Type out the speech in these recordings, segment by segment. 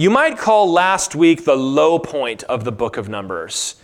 you might call last week the low point of the book of Numbers,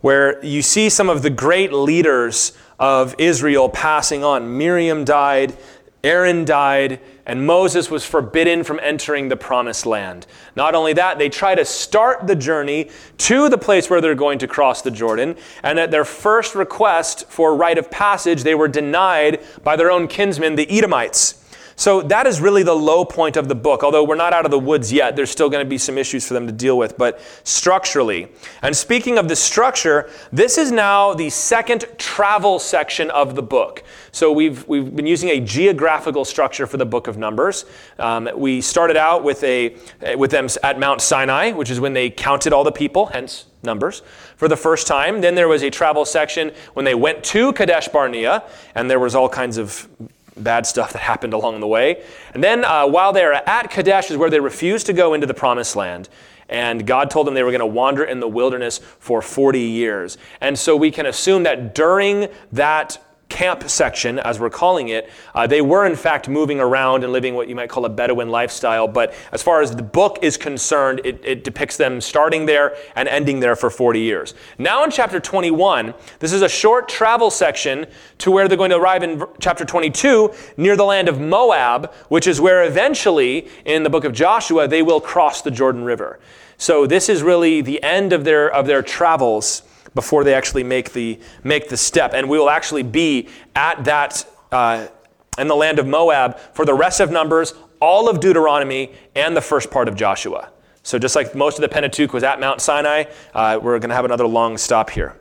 where you see some of the great leaders of Israel passing on. Miriam died, Aaron died, and Moses was forbidden from entering the promised land. Not only that, they try to start the journey to the place where they're going to cross the Jordan, and at their first request for right of passage, they were denied by their own kinsmen, the Edomites. So that is really the low point of the book. Although we're not out of the woods yet, there's still going to be some issues for them to deal with, but structurally. And speaking of the structure, this is now the second travel section of the book. So we've, we've been using a geographical structure for the book of Numbers. Um, we started out with, a, with them at Mount Sinai, which is when they counted all the people, hence Numbers, for the first time. Then there was a travel section when they went to Kadesh Barnea, and there was all kinds of bad stuff that happened along the way. And then uh, while they are at Kadesh is where they refused to go into the promised land. And God told them they were going to wander in the wilderness for 40 years. And so we can assume that during that camp section, as we're calling it, uh, they were in fact moving around and living what you might call a Bedouin lifestyle. But as far as the book is concerned, it, it, depicts them starting there and ending there for 40 years. Now in chapter 21, this is a short travel section to where they're going to arrive in chapter 22 near the land of Moab, which is where eventually in the book of Joshua they will cross the Jordan River. So this is really the end of their, of their travels before they actually make the, make the step. And we will actually be at that, uh, in the land of Moab for the rest of Numbers, all of Deuteronomy, and the first part of Joshua. So just like most of the Pentateuch was at Mount Sinai, uh, we're going to have another long stop here.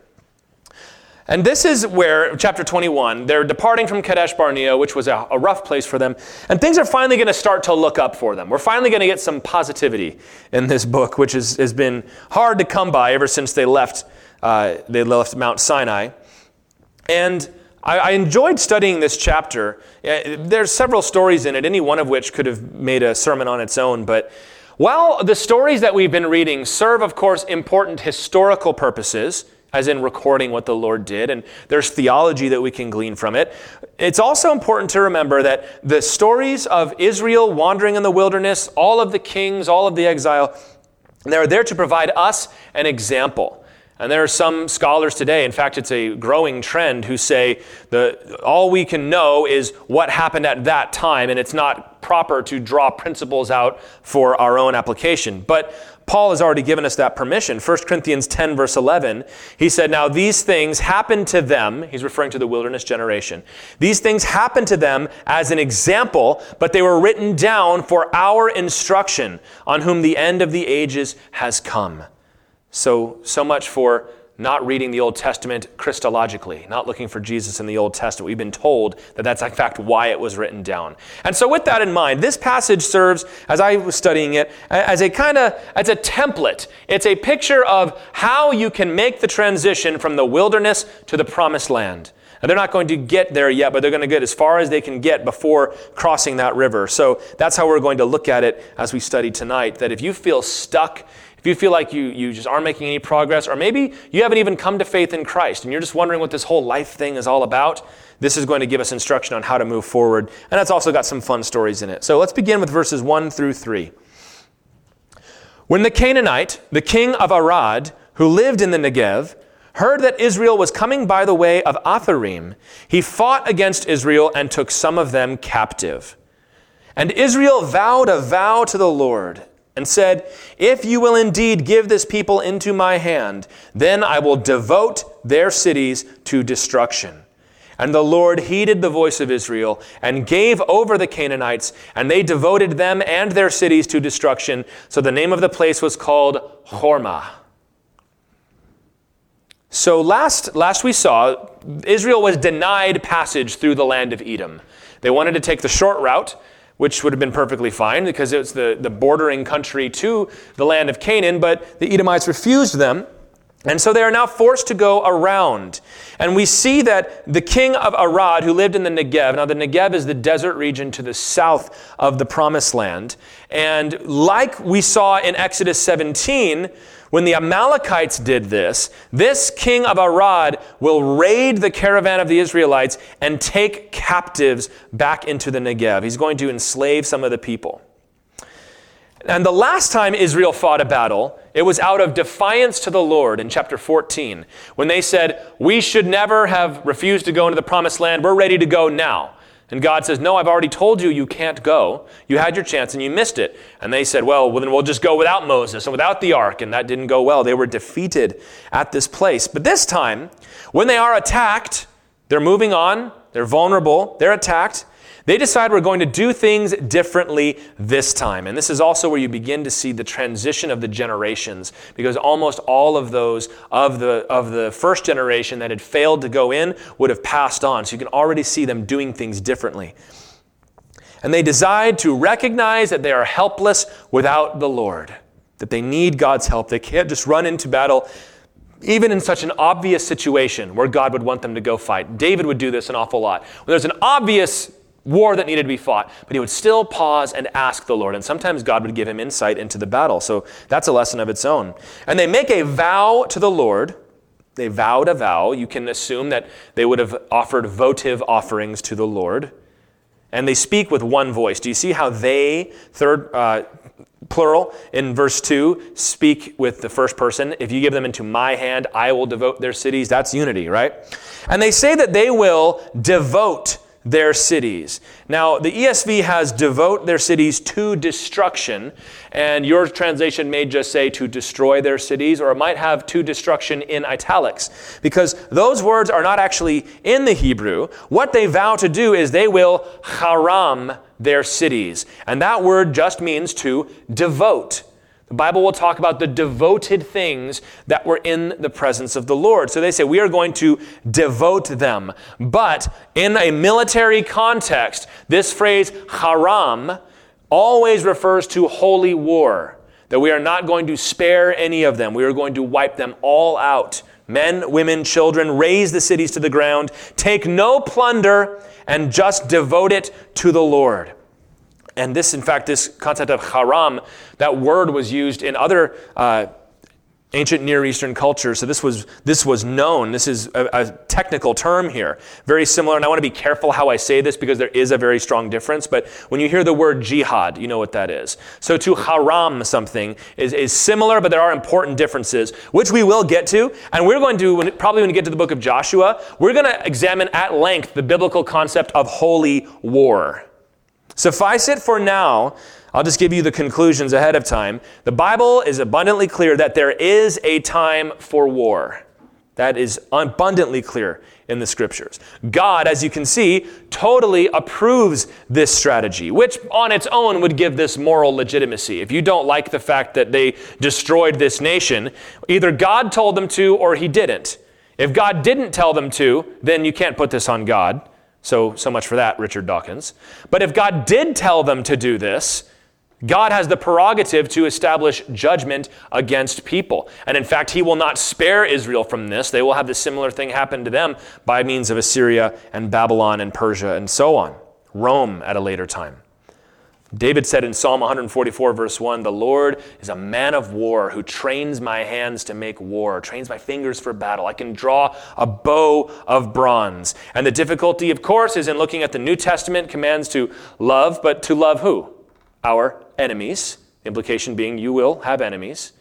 And this is where, chapter 21, they're departing from Kadesh Barnea, which was a, a rough place for them, and things are finally going to start to look up for them. We're finally going to get some positivity in this book, which is, has been hard to come by ever since they left uh, they left Mount Sinai. And I, I enjoyed studying this chapter. There's several stories in it, any one of which could have made a sermon on its own. But while the stories that we've been reading serve, of course, important historical purposes, as in recording what the Lord did, and there's theology that we can glean from it. It's also important to remember that the stories of Israel wandering in the wilderness, all of the kings, all of the exile, they're there to provide us an example. And there are some scholars today, in fact, it's a growing trend, who say the, all we can know is what happened at that time, and it's not proper to draw principles out for our own application. But Paul has already given us that permission. 1 Corinthians 10, verse 11, he said, Now these things happened to them, he's referring to the wilderness generation. These things happened to them as an example, but they were written down for our instruction, on whom the end of the ages has come. So, so much for not reading the Old Testament Christologically, not looking for Jesus in the Old Testament. We've been told that that's in fact why it was written down. And so with that in mind, this passage serves, as I was studying it, as a kind of, as a template. It's a picture of how you can make the transition from the wilderness to the promised land. And they're not going to get there yet, but they're going to get as far as they can get before crossing that river. So that's how we're going to look at it as we study tonight. That if you feel stuck if you feel like you, you just aren't making any progress, or maybe you haven't even come to faith in Christ and you're just wondering what this whole life thing is all about, this is going to give us instruction on how to move forward. And it's also got some fun stories in it. So let's begin with verses 1 through 3. When the Canaanite, the king of Arad, who lived in the Negev, heard that Israel was coming by the way of Atharim, he fought against Israel and took some of them captive. And Israel vowed a vow to the Lord and said, If you will indeed give this people into my hand, then I will devote their cities to destruction. And the Lord heeded the voice of Israel and gave over the Canaanites, and they devoted them and their cities to destruction. So the name of the place was called Hormah. So last, last we saw, Israel was denied passage through the land of Edom. They wanted to take the short route, which would have been perfectly fine because it's the, the bordering country to the land of Canaan, but the Edomites refused them. And so they are now forced to go around. And we see that the king of Arad, who lived in the Negev, now the Negev is the desert region to the south of the promised land. And like we saw in Exodus 17, when the Amalekites did this, this king of Arad will raid the caravan of the Israelites and take captives back into the Negev. He's going to enslave some of the people. And the last time Israel fought a battle, it was out of defiance to the Lord in chapter 14, when they said, We should never have refused to go into the promised land. We're ready to go now. And God says, No, I've already told you you can't go. You had your chance and you missed it. And they said, Well, well then we'll just go without Moses and without the ark. And that didn't go well. They were defeated at this place. But this time, when they are attacked, they're moving on, they're vulnerable, they're attacked. They decide we're going to do things differently this time. And this is also where you begin to see the transition of the generations, because almost all of those of the, of the first generation that had failed to go in would have passed on. So you can already see them doing things differently. And they decide to recognize that they are helpless without the Lord, that they need God's help. They can't just run into battle even in such an obvious situation where God would want them to go fight. David would do this an awful lot. When there's an obvious war that needed to be fought, but he would still pause and ask the Lord. And sometimes God would give him insight into the battle. So that's a lesson of its own. And they make a vow to the Lord. They vowed a vow. You can assume that they would have offered votive offerings to the Lord. And they speak with one voice. Do you see how they, third, uh, plural, in verse 2, speak with the first person? If you give them into my hand, I will devote their cities. That's unity, right? And they say that they will devote their cities. Now, the ESV has devote their cities to destruction, and your translation may just say to destroy their cities, or it might have to destruction in italics, because those words are not actually in the Hebrew. What they vow to do is they will haram their cities, and that word just means to devote. The Bible will talk about the devoted things that were in the presence of the Lord. So they say, we are going to devote them. But in a military context, this phrase, haram, always refers to holy war. That we are not going to spare any of them. We are going to wipe them all out. Men, women, children, raze the cities to the ground, take no plunder, and just devote it to the Lord. And this, in fact, this concept of haram, that word was used in other uh, ancient Near Eastern cultures. So this was, this was known. This is a, a, technical term here. Very similar, and I want to be careful how I say this because there is a very strong difference. But when you hear the word jihad, you know what that is. So to haram something is, is similar, but there are important differences, which we will get to. And we're going to, when, probably when we get to the book of Joshua, we're going to examine at length the biblical concept of holy war. Suffice it for now, I'll just give you the conclusions ahead of time. The Bible is abundantly clear that there is a time for war. That is abundantly clear in the scriptures. God, as you can see, totally approves this strategy, which on its own would give this moral legitimacy. If you don't like the fact that they destroyed this nation, either God told them to or he didn't. If God didn't tell them to, then you can't put this on God. So, so much for that, Richard Dawkins. But if God did tell them to do this, God has the prerogative to establish judgment against people. And in fact, he will not spare Israel from this. They will have the similar thing happen to them by means of Assyria and Babylon and Persia and so on. Rome at a later time. David said in Psalm 144, verse 1, The Lord is a man of war who trains my hands to make war, trains my fingers for battle. I can draw a bow of bronze. And the difficulty, of course, is in looking at the New Testament commands to love, but to love who? Our enemies. implication being you will have enemies.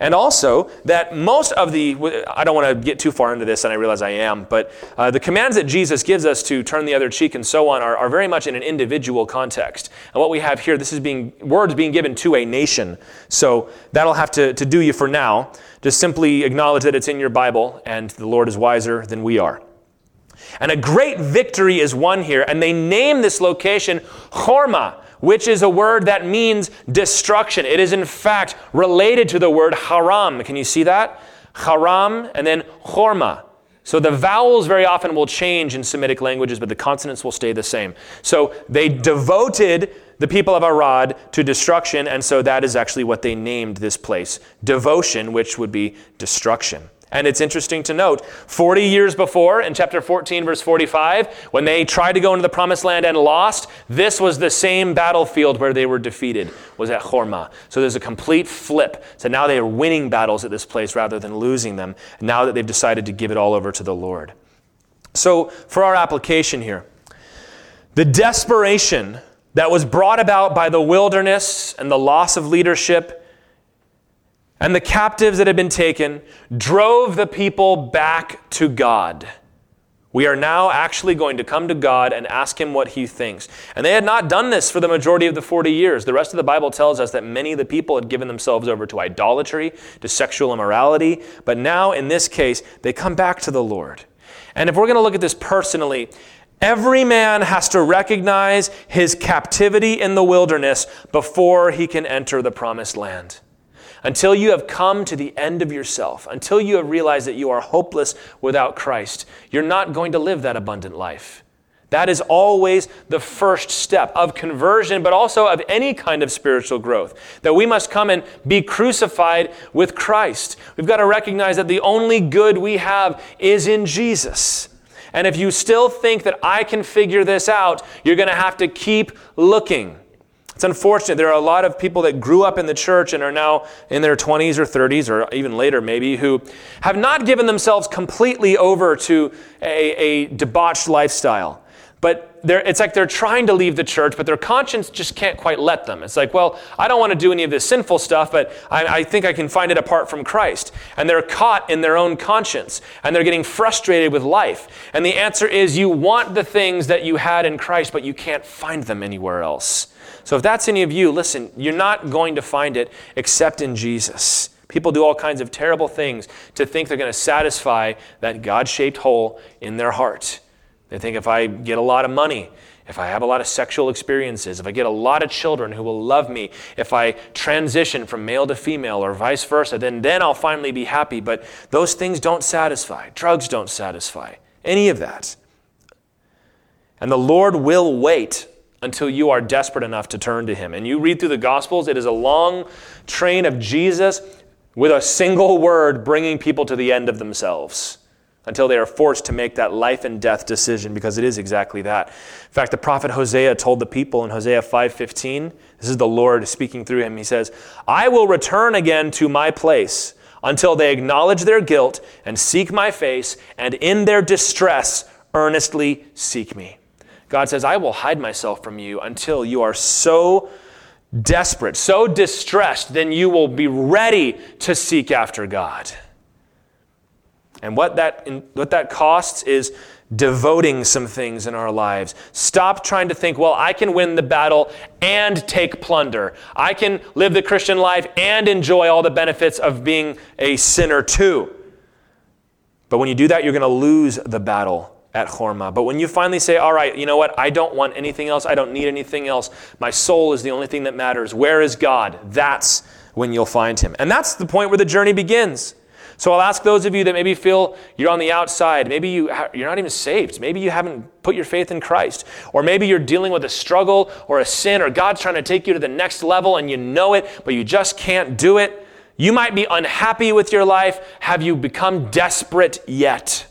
And also that most of the, I don't want to get too far into this, and I realize I am, but uh, the commands that Jesus gives us to turn the other cheek and so on are, are very much in an individual context. And what we have here, this is being, words being given to a nation. So that'll have to, to do you for now. Just simply acknowledge that it's in your Bible, and the Lord is wiser than we are. And a great victory is won here, and they name this location Hormah which is a word that means destruction. It is, in fact, related to the word haram. Can you see that? Haram and then horma. So the vowels very often will change in Semitic languages, but the consonants will stay the same. So they devoted the people of Arad to destruction, and so that is actually what they named this place devotion, which would be destruction. And it's interesting to note 40 years before, in chapter 14, verse 45, when they tried to go into the promised land and lost, this was the same battlefield where they were defeated, was at Hormah. So there's a complete flip. So now they are winning battles at this place rather than losing them, now that they've decided to give it all over to the Lord. So, for our application here, the desperation that was brought about by the wilderness and the loss of leadership and the captives that had been taken drove the people back to God. We are now actually going to come to God and ask Him what He thinks. And they had not done this for the majority of the 40 years. The rest of the Bible tells us that many of the people had given themselves over to idolatry, to sexual immorality. But now, in this case, they come back to the Lord. And if we're going to look at this personally, every man has to recognize his captivity in the wilderness before he can enter the promised land until you have come to the end of yourself, until you have realized that you are hopeless without Christ, you're not going to live that abundant life. That is always the first step of conversion, but also of any kind of spiritual growth. That we must come and be crucified with Christ. We've got to recognize that the only good we have is in Jesus. And if you still think that I can figure this out, you're going to have to keep looking. It's unfortunate. There are a lot of people that grew up in the church and are now in their 20s or 30s or even later, maybe, who have not given themselves completely over to a, a debauched lifestyle. But it's like they're trying to leave the church, but their conscience just can't quite let them. It's like, well, I don't want to do any of this sinful stuff, but I, I think I can find it apart from Christ. And they're caught in their own conscience, and they're getting frustrated with life. And the answer is you want the things that you had in Christ, but you can't find them anywhere else. So if that's any of you, listen, you're not going to find it except in Jesus. People do all kinds of terrible things to think they're going to satisfy that God shaped hole in their heart. They think if I get a lot of money, if I have a lot of sexual experiences, if I get a lot of children who will love me, if I transition from male to female or vice versa, then, then I'll finally be happy. But those things don't satisfy. Drugs don't satisfy. Any of that. And the Lord will wait until you are desperate enough to turn to Him. And you read through the Gospels, it is a long train of Jesus with a single word bringing people to the end of themselves until they are forced to make that life and death decision because it is exactly that. In fact, the prophet Hosea told the people in Hosea 5:15, this is the Lord speaking through him. He says, "I will return again to my place until they acknowledge their guilt and seek my face and in their distress earnestly seek me." God says, I will hide myself from you until you are so desperate, so distressed, then you will be ready to seek after God. And what that, what that costs is devoting some things in our lives. Stop trying to think, well, I can win the battle and take plunder. I can live the Christian life and enjoy all the benefits of being a sinner too. But when you do that, you're going to lose the battle at Hormah. But when you finally say, all right, you know what? I don't want anything else. I don't need anything else. My soul is the only thing that matters. Where is God? That's when you'll find him. And that's the point where the journey begins. So I'll ask those of you that maybe feel you're on the outside. Maybe you, you're not even saved. Maybe you haven't put your faith in Christ. Or maybe you're dealing with a struggle or a sin or God's trying to take you to the next level and you know it, but you just can't do it. You might be unhappy with your life. Have you become desperate yet?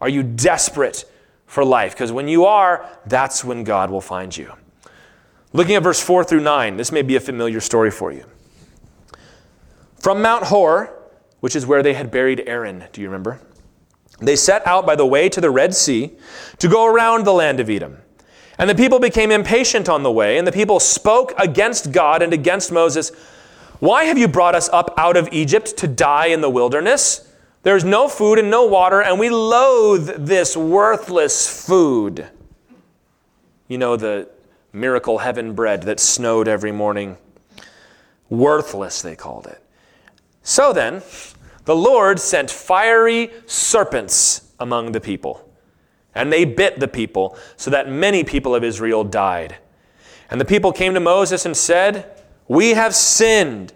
Are you desperate for life? Because when you are, that's when God will find you. Looking at verse 4 through 9, this may be a familiar story for you. From Mount Hor, which is where they had buried Aaron, do you remember? They set out by the way to the Red Sea to go around the land of Edom. And the people became impatient on the way, and the people spoke against God and against Moses. Why have you brought us up out of Egypt to die in the wilderness? There's no food and no water, and we loathe this worthless food. You know, the miracle heaven bread that snowed every morning. Worthless, they called it. So then, the Lord sent fiery serpents among the people, and they bit the people, so that many people of Israel died. And the people came to Moses and said, We have sinned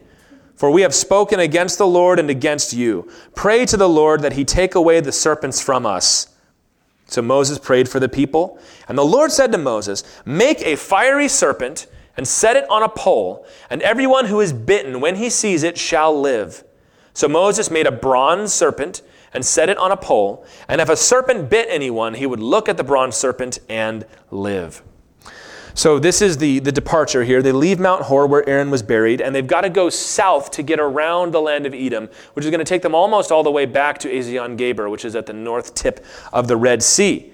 for we have spoken against the Lord and against you. Pray to the Lord that he take away the serpents from us. So Moses prayed for the people, and the Lord said to Moses, Make a fiery serpent and set it on a pole, and everyone who is bitten when he sees it shall live. So Moses made a bronze serpent and set it on a pole, and if a serpent bit anyone, he would look at the bronze serpent and live. So this is the, the departure here. They leave Mount Hor where Aaron was buried, and they've got to go south to get around the land of Edom, which is going to take them almost all the way back to Ezion Geber, which is at the north tip of the Red Sea.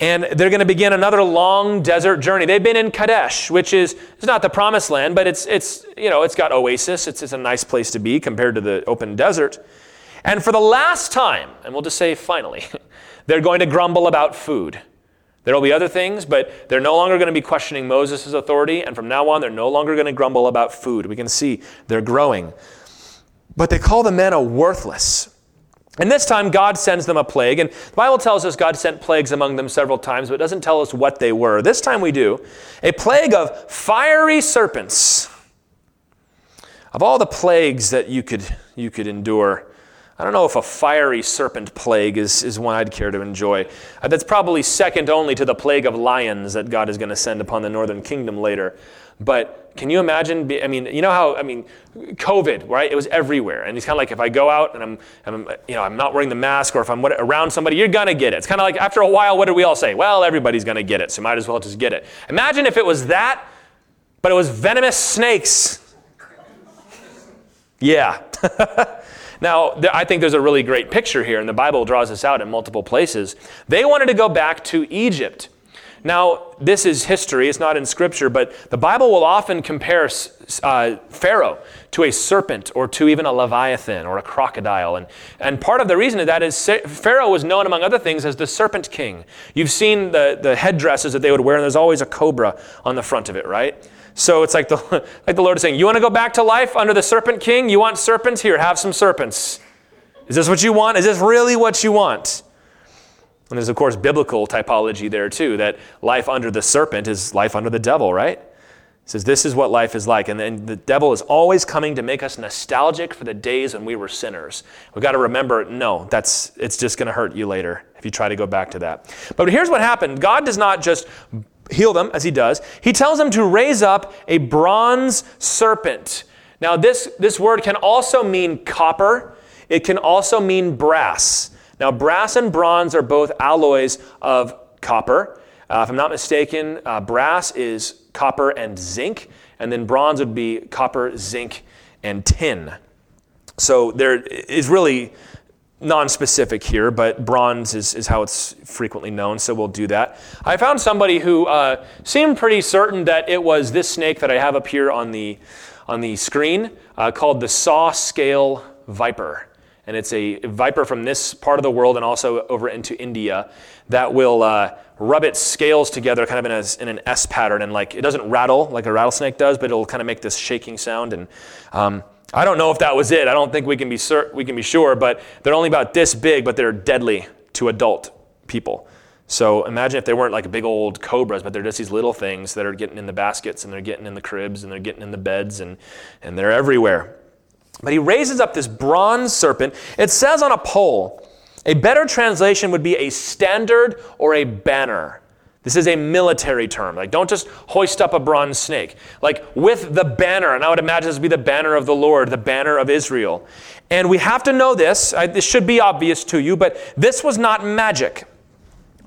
And they're going to begin another long desert journey. They've been in Kadesh, which is it's not the promised land, but it's it's you know it's got oasis. It's, it's a nice place to be compared to the open desert. And for the last time, and we'll just say finally, they're going to grumble about food. There will be other things, but they're no longer going to be questioning Moses' authority, and from now on, they're no longer going to grumble about food. We can see they're growing. But they call the manna worthless. And this time, God sends them a plague. And the Bible tells us God sent plagues among them several times, but it doesn't tell us what they were. This time we do. A plague of fiery serpents. Of all the plagues that you could, you could endure, I don't know if a fiery serpent plague is, is one I'd care to enjoy. Uh, that's probably second only to the plague of lions that God is going to send upon the northern kingdom later. But can you imagine? I mean, you know how, I mean, COVID, right? It was everywhere. And it's kind of like if I go out and I'm, I'm, you know, I'm not wearing the mask or if I'm around somebody, you're to get it. It's kind of like after a while, what do we all say? Well, everybody's to get it, so might as well just get it. Imagine if it was that, but it was venomous snakes. Yeah. Now, I think there's a really great picture here, and the Bible draws this out in multiple places. They wanted to go back to Egypt. Now, this is history, it's not in Scripture, but the Bible will often compare uh, Pharaoh to a serpent or to even a leviathan or a crocodile. And, and part of the reason of that is Pharaoh was known, among other things, as the serpent king. You've seen the, the headdresses that they would wear, and there's always a cobra on the front of it, right? So it's like the, like the Lord is saying, You want to go back to life under the serpent king? You want serpents? Here, have some serpents. Is this what you want? Is this really what you want? And there's, of course, biblical typology there too, that life under the serpent is life under the devil, right? It says this is what life is like. And then the devil is always coming to make us nostalgic for the days when we were sinners. We've got to remember, no, that's it's just going to hurt you later if you try to go back to that. But here's what happened God does not just heal them, as he does, he tells them to raise up a bronze serpent. Now, this, this word can also mean copper, it can also mean brass. Now, brass and bronze are both alloys of copper. Uh, if I'm not mistaken, uh, brass is copper and zinc, and then bronze would be copper, zinc, and tin. So there is really non-specific here, but bronze is, is how it's frequently known, so we'll do that. I found somebody who uh, seemed pretty certain that it was this snake that I have up here on the, on the screen uh, called the saw scale viper. And it's a viper from this part of the world and also over into India that will uh, rub its scales together kind of in, a, in, an S pattern. And like it doesn't rattle like a rattlesnake does, but it'll kind of make this shaking sound. And um, I don't know if that was it. I don't think we can be sur- we can be sure, but they're only about this big, but they're deadly to adult people. So imagine if they weren't like big old cobras, but they're just these little things that are getting in the baskets and they're getting in the cribs and they're getting in the beds and, and they're everywhere. But he raises up this bronze serpent. It says on a pole, a better translation would be a standard or a banner. This is a military term. Like, don't just hoist up a bronze snake. Like, with the banner, and I would imagine this would be the banner of the Lord, the banner of Israel. And we have to know this. I, this should be obvious to you, but this was not magic.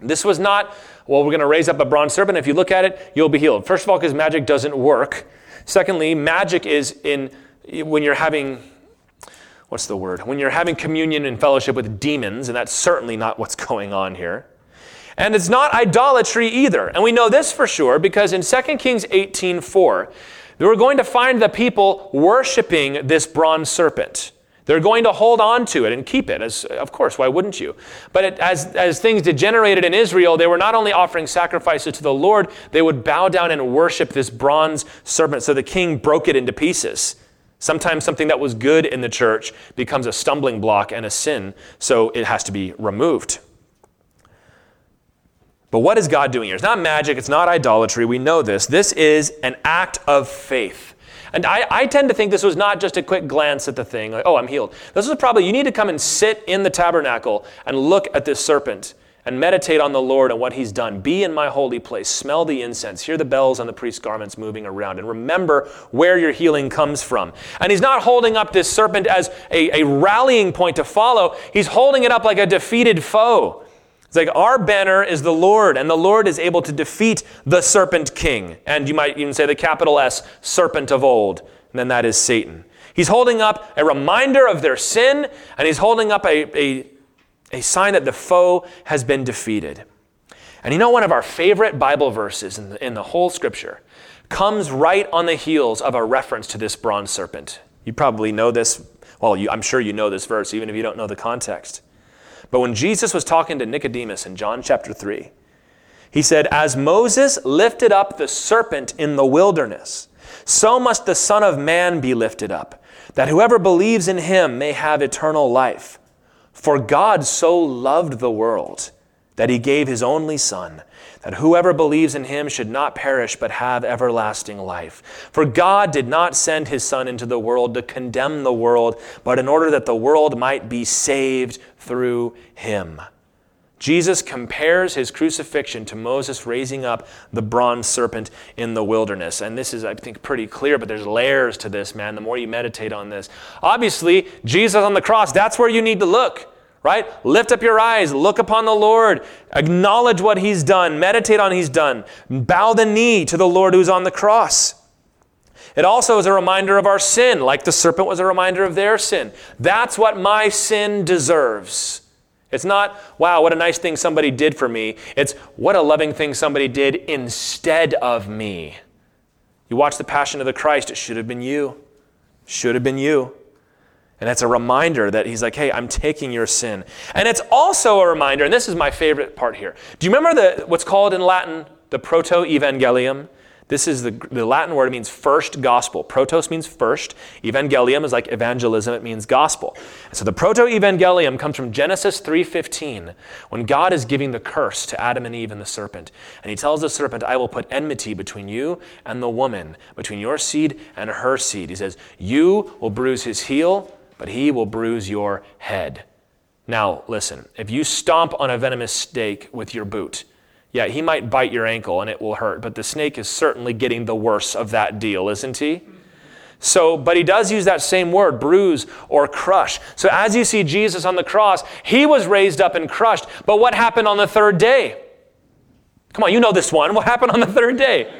This was not, well, we're going to raise up a bronze serpent. If you look at it, you'll be healed. First of all, because magic doesn't work. Secondly, magic is in when you're having what's the word? When you're having communion and fellowship with demons, and that's certainly not what's going on here. And it's not idolatry either. And we know this for sure because in 2 Kings 18:4, we're going to find the people worshiping this bronze serpent. They're going to hold on to it and keep it, as of course, why wouldn't you? But it, as, as things degenerated in Israel, they were not only offering sacrifices to the Lord, they would bow down and worship this bronze serpent. So the king broke it into pieces. Sometimes something that was good in the church becomes a stumbling block and a sin, so it has to be removed. But what is God doing here? It's not magic, it's not idolatry. We know this. This is an act of faith. And I, I, tend to think this was not just a quick glance at the thing, like, oh, I'm healed. This was probably, you need to come and sit in the tabernacle and look at this serpent and meditate on the Lord and what he's done. Be in my holy place. Smell the incense. Hear the bells on the priest's garments moving around. And remember where your healing comes from. And he's not holding up this serpent as a, a rallying point to follow, he's holding it up like a defeated foe. It's like our banner is the Lord, and the Lord is able to defeat the serpent king. And you might even say the capital S, serpent of old. And then that is Satan. He's holding up a reminder of their sin, and he's holding up a, a, a sign that the foe has been defeated. And you know, one of our favorite Bible verses in the, in the whole scripture comes right on the heels of a reference to this bronze serpent. You probably know this. Well, you, I'm sure you know this verse, even if you don't know the context. But when Jesus was talking to Nicodemus in John chapter 3, he said, As Moses lifted up the serpent in the wilderness, so must the Son of Man be lifted up, that whoever believes in him may have eternal life. For God so loved the world that he gave his only Son, that whoever believes in him should not perish but have everlasting life. For God did not send his Son into the world to condemn the world, but in order that the world might be saved through him. Jesus compares his crucifixion to Moses raising up the bronze serpent in the wilderness. And this is, I think, pretty clear, but there's layers to this, man, the more you meditate on this. Obviously, Jesus on the cross, that's where you need to look right? Lift up your eyes, look upon the Lord, acknowledge what He's done, meditate on He's done, bow the knee to the Lord who's on the cross. It also is a reminder of our sin, like the serpent was a reminder of their sin. That's what my sin deserves. It's not, wow, what a nice thing somebody did for me. It's, what a loving thing somebody did instead of me. You watch The Passion of the Christ, it should have been you. Should have been you. And it's a reminder that he's like, hey, I'm taking your sin. And it's also a reminder, and this is my favorite part here. Do you remember the, what's called in Latin the proto evangelium? This is the, the Latin word, it means first gospel. Protos means first. Evangelium is like evangelism, it means gospel. And so the proto evangelium comes from Genesis 3:15, when God is giving the curse to Adam and Eve and the serpent. And he tells the serpent, I will put enmity between you and the woman, between your seed and her seed. He says, You will bruise his heel but he will bruise your head. Now, listen, if you stomp on a venomous snake with your boot, yeah, he might bite your ankle and it will hurt, but the snake is certainly getting the worse of that deal, isn't he? So, but he does use that same word, bruise or crush. So, as you see Jesus on the cross, he was raised up and crushed. But what happened on the third day? Come on, you know this one. What happened on the third day?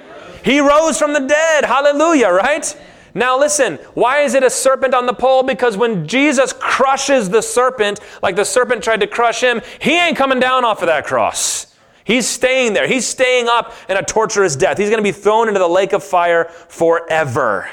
He rose from the dead. Hallelujah, right? Now, listen, why is it a serpent on the pole? Because when Jesus crushes the serpent, like the serpent tried to crush him, he ain't coming down off of that cross. He's staying there. He's staying up in a torturous death. He's going to be thrown into the lake of fire forever.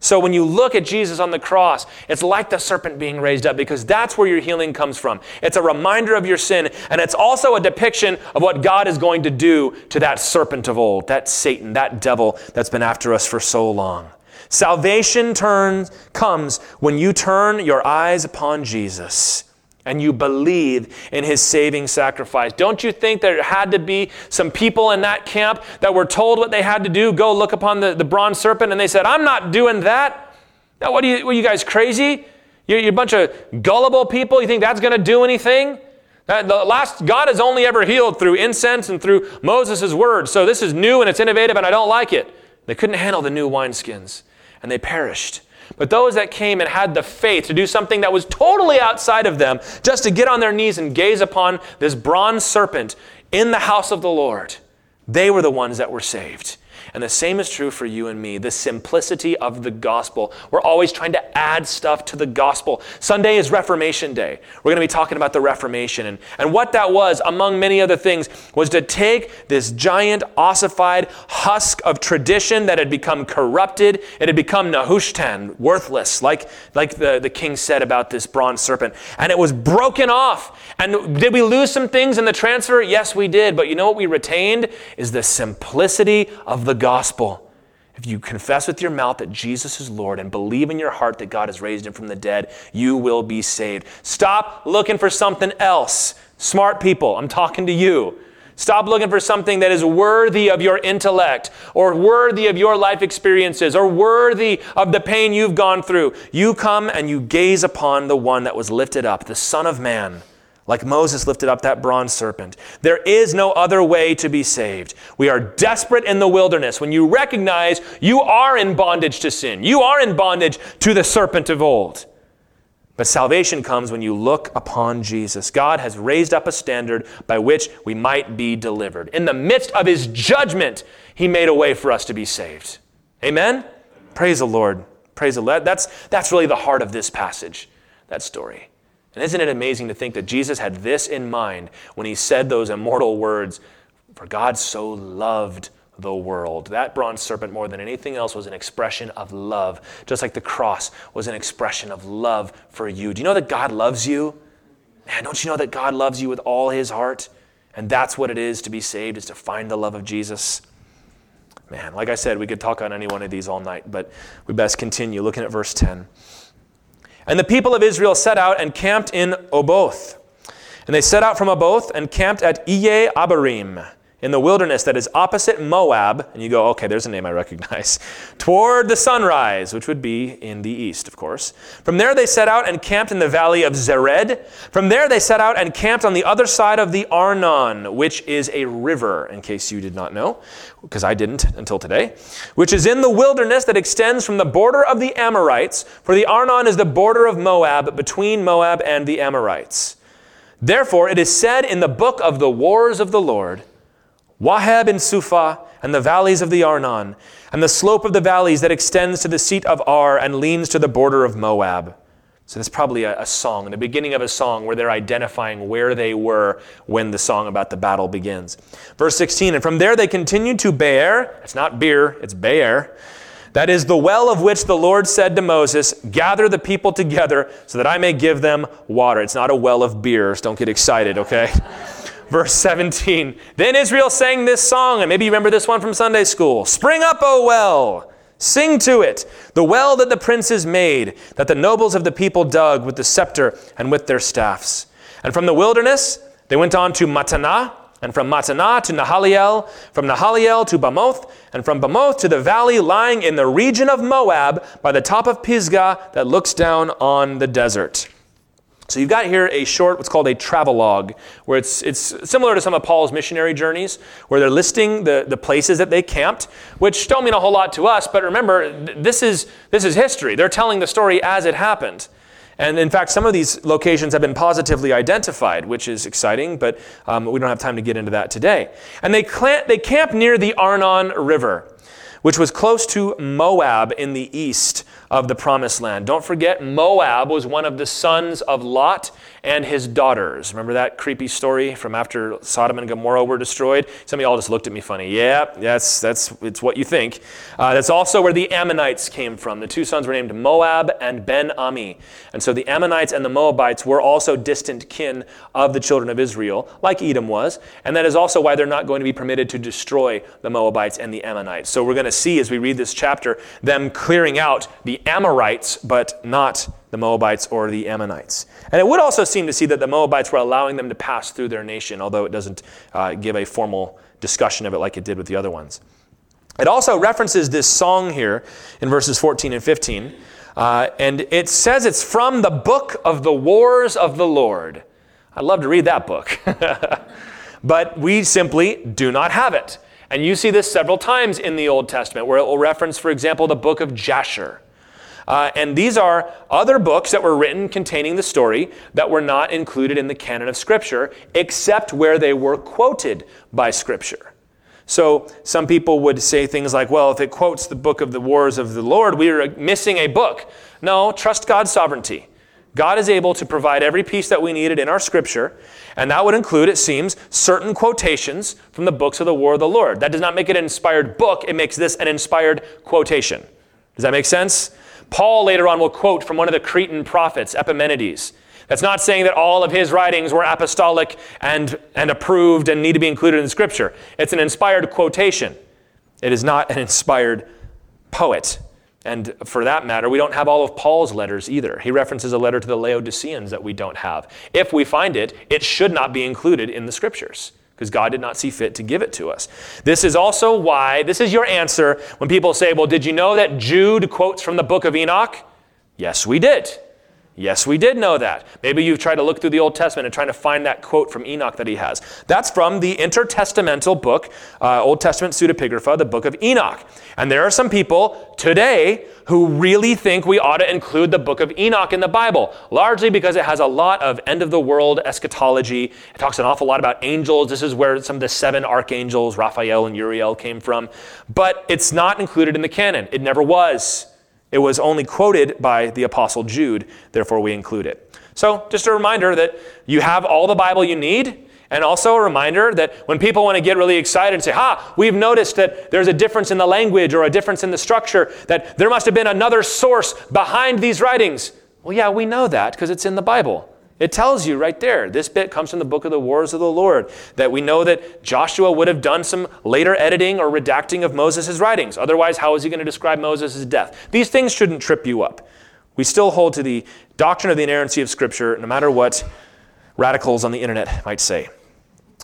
So when you look at Jesus on the cross, it's like the serpent being raised up because that's where your healing comes from. It's a reminder of your sin, and it's also a depiction of what God is going to do to that serpent of old, that Satan, that devil that's been after us for so long. Salvation turns, comes when you turn your eyes upon Jesus and you believe in his saving sacrifice. Don't you think there had to be some people in that camp that were told what they had to do? Go look upon the, the bronze serpent, and they said, I'm not doing that. Now, what are you, what you guys crazy? You're, you're a bunch of gullible people. You think that's going to do anything? That, the last God has only ever healed through incense and through Moses' word. So this is new and it's innovative, and I don't like it. They couldn't handle the new wineskins and they perished. But those that came and had the faith to do something that was totally outside of them, just to get on their knees and gaze upon this bronze serpent in the house of the Lord, they were the ones that were saved. And the same is true for you and me the simplicity of the gospel. We're always trying to add stuff to the gospel. Sunday is Reformation Day. We're going to be talking about the Reformation. And, and what that was, among many other things, was to take this giant ossified husk of tradition that had become corrupted. It had become Nehushtan, worthless, like, like the, the king said about this bronze serpent. And it was broken off. And did we lose some things in the transfer? Yes, we did. But you know what we retained? Is the simplicity of the gospel gospel, if you confess with your mouth that Jesus is Lord and believe in your heart that God has raised him from the dead, you will be saved. Stop looking for something else. Smart people, I'm talking to you. Stop looking for something that is worthy of your intellect or worthy of your life experiences or worthy of the pain you've gone through. You come and you gaze upon the one that was lifted up, the Son of Man like Moses lifted up that bronze serpent. There is no other way to be saved. We are desperate in the wilderness when you recognize you are in bondage to sin, you are in bondage to the serpent of old. But salvation comes when you look upon Jesus. God has raised up a standard by which we might be delivered. In the midst of his judgment, he made a way for us to be saved. Amen? Praise the Lord. Praise the Lord. That's, that's really the heart of this passage, that story. And isn't it amazing to think that Jesus had this in mind when he said those immortal words For God so loved the world. That bronze serpent, more than anything else, was an expression of love, just like the cross was an expression of love for you. Do you know that God loves you? Man, don't you know that God loves you with all his heart? And that's what it is to be saved, is to find the love of Jesus. Man, like I said, we could talk on any one of these all night, but we best continue looking at verse 10. And the people of Israel set out and camped in Oboth. And they set out from Oboth and camped at Iye Abarim in the wilderness that is opposite Moab, and you go, okay, there's a name I recognize, toward the sunrise, which would be in the east, of course. From there they set out and camped in the valley of Zered. From there they set out and camped on the other side of the Arnon, which is a river, in case you did not know, because I didn't until today, which is in the wilderness that extends from the border of the Amorites, for the Arnon is the border of Moab, between Moab and the Amorites. Therefore, it is said in the book of the wars of the Lord, Waheb and Suphah, and the valleys of the Arnon, and the slope of the valleys that extends to the seat of Ar and leans to the border of Moab. So that's probably a, a song, the beginning of a song where they're identifying where they were when the song about the battle begins. Verse 16, and from there they continued to Beer. It's not beer, it's Beer. That is the well of which the Lord said to Moses, Gather the people together so that I may give them water. It's not a well of beers. Don't get excited, okay? verse 17. Then Israel sang this song, and maybe you remember this one from Sunday school Spring up, O well! Sing to it, the well that the princes made, that the nobles of the people dug with the scepter and with their staffs. And from the wilderness, they went on to Mattanah, and from Mattanah to Nahaliel, from Nahaliel to Bamoth, and from Bamoth to the valley lying in the region of Moab by the top of Pisgah that looks down on the desert. So you've got here a short, what's called a travelogue, where it's, it's similar to some of Paul's missionary journeys, where they're listing the, the places that they camped, which don't mean a whole lot to us, but remember, this is, this is history. They're telling the story as it happened. And in fact, some of these locations have been positively identified, which is exciting, but um, we don't have time to get into that today. And they, cl- they camp near the Arnon River which was close to Moab in the east of the promised land. Don't forget, Moab was one of the sons of Lot and his daughters. Remember that creepy story from after Sodom and Gomorrah were destroyed? Some of y'all just looked at me funny. Yeah, that's, that's it's what you think. Uh, that's also where the Ammonites came from. The two sons were named Moab and Ben Ami. And so the Ammonites and the Moabites were also distant kin of the children of Israel, like Edom was. And that is also why they're not going to be permitted to destroy the Moabites and the Ammonites. So we're going to see as we read this chapter them clearing out the Amorites, but not the Moabites or the Ammonites. And it would also seem to see that the Moabites were allowing them to pass through their nation, although it doesn't uh, give a formal discussion of it like it did with the other ones. It also references this song here in verses 14 and 15. Uh, and it says it's from the book of the wars of the Lord. I'd love to read that book. but we simply do not have it. And you see this several times in the Old Testament, where it will reference, for example, the book of Jasher. Uh, and these are other books that were written containing the story that were not included in the canon of Scripture, except where they were quoted by Scripture. So some people would say things like, well, if it quotes the book of the wars of the Lord, we are missing a book. No, trust God's sovereignty. God is able to provide every piece that we needed in our scripture, and that would include, it seems, certain quotations from the books of the War of the Lord. That does not make it an inspired book, it makes this an inspired quotation. Does that make sense? Paul later on will quote from one of the Cretan prophets, Epimenides. That's not saying that all of his writings were apostolic and, and approved and need to be included in the Scripture. It's an inspired quotation. It is not an inspired poet. And for that matter, we don't have all of Paul's letters either. He references a letter to the Laodiceans that we don't have. If we find it, it should not be included in the Scriptures because God did not see fit to give it to us. This is also why, this is your answer when people say, Well, did you know that Jude quotes from the book of Enoch? Yes, we did. Yes, we did know that. Maybe you've tried to look through the Old Testament and trying to find that quote from Enoch that he has. That's from the intertestamental book, uh, Old Testament pseudepigrapha, the book of Enoch. And there are some people today who really think we ought to include the book of Enoch in the Bible, largely because it has a lot of end of the world eschatology. It talks an awful lot about angels. This is where some of the seven archangels, Raphael and Uriel, came from. But it's not included in the canon. It never was. It was only quoted by the Apostle Jude, therefore we include it. So, just a reminder that you have all the Bible you need, And also a reminder that when people want to get really excited and say, Ha, we've noticed that there's a difference in the language or a difference in the structure, that there must have been another source behind these writings. Well, yeah, we know that because it's in the Bible. It tells you right there. This bit comes from the book of the Wars of the Lord, that we know that Joshua would have done some later editing or redacting of Moses' writings. Otherwise, how is he going to describe Moses' death? These things shouldn't trip you up. We still hold to the doctrine of the inerrancy of Scripture, no matter what radicals on the internet might say.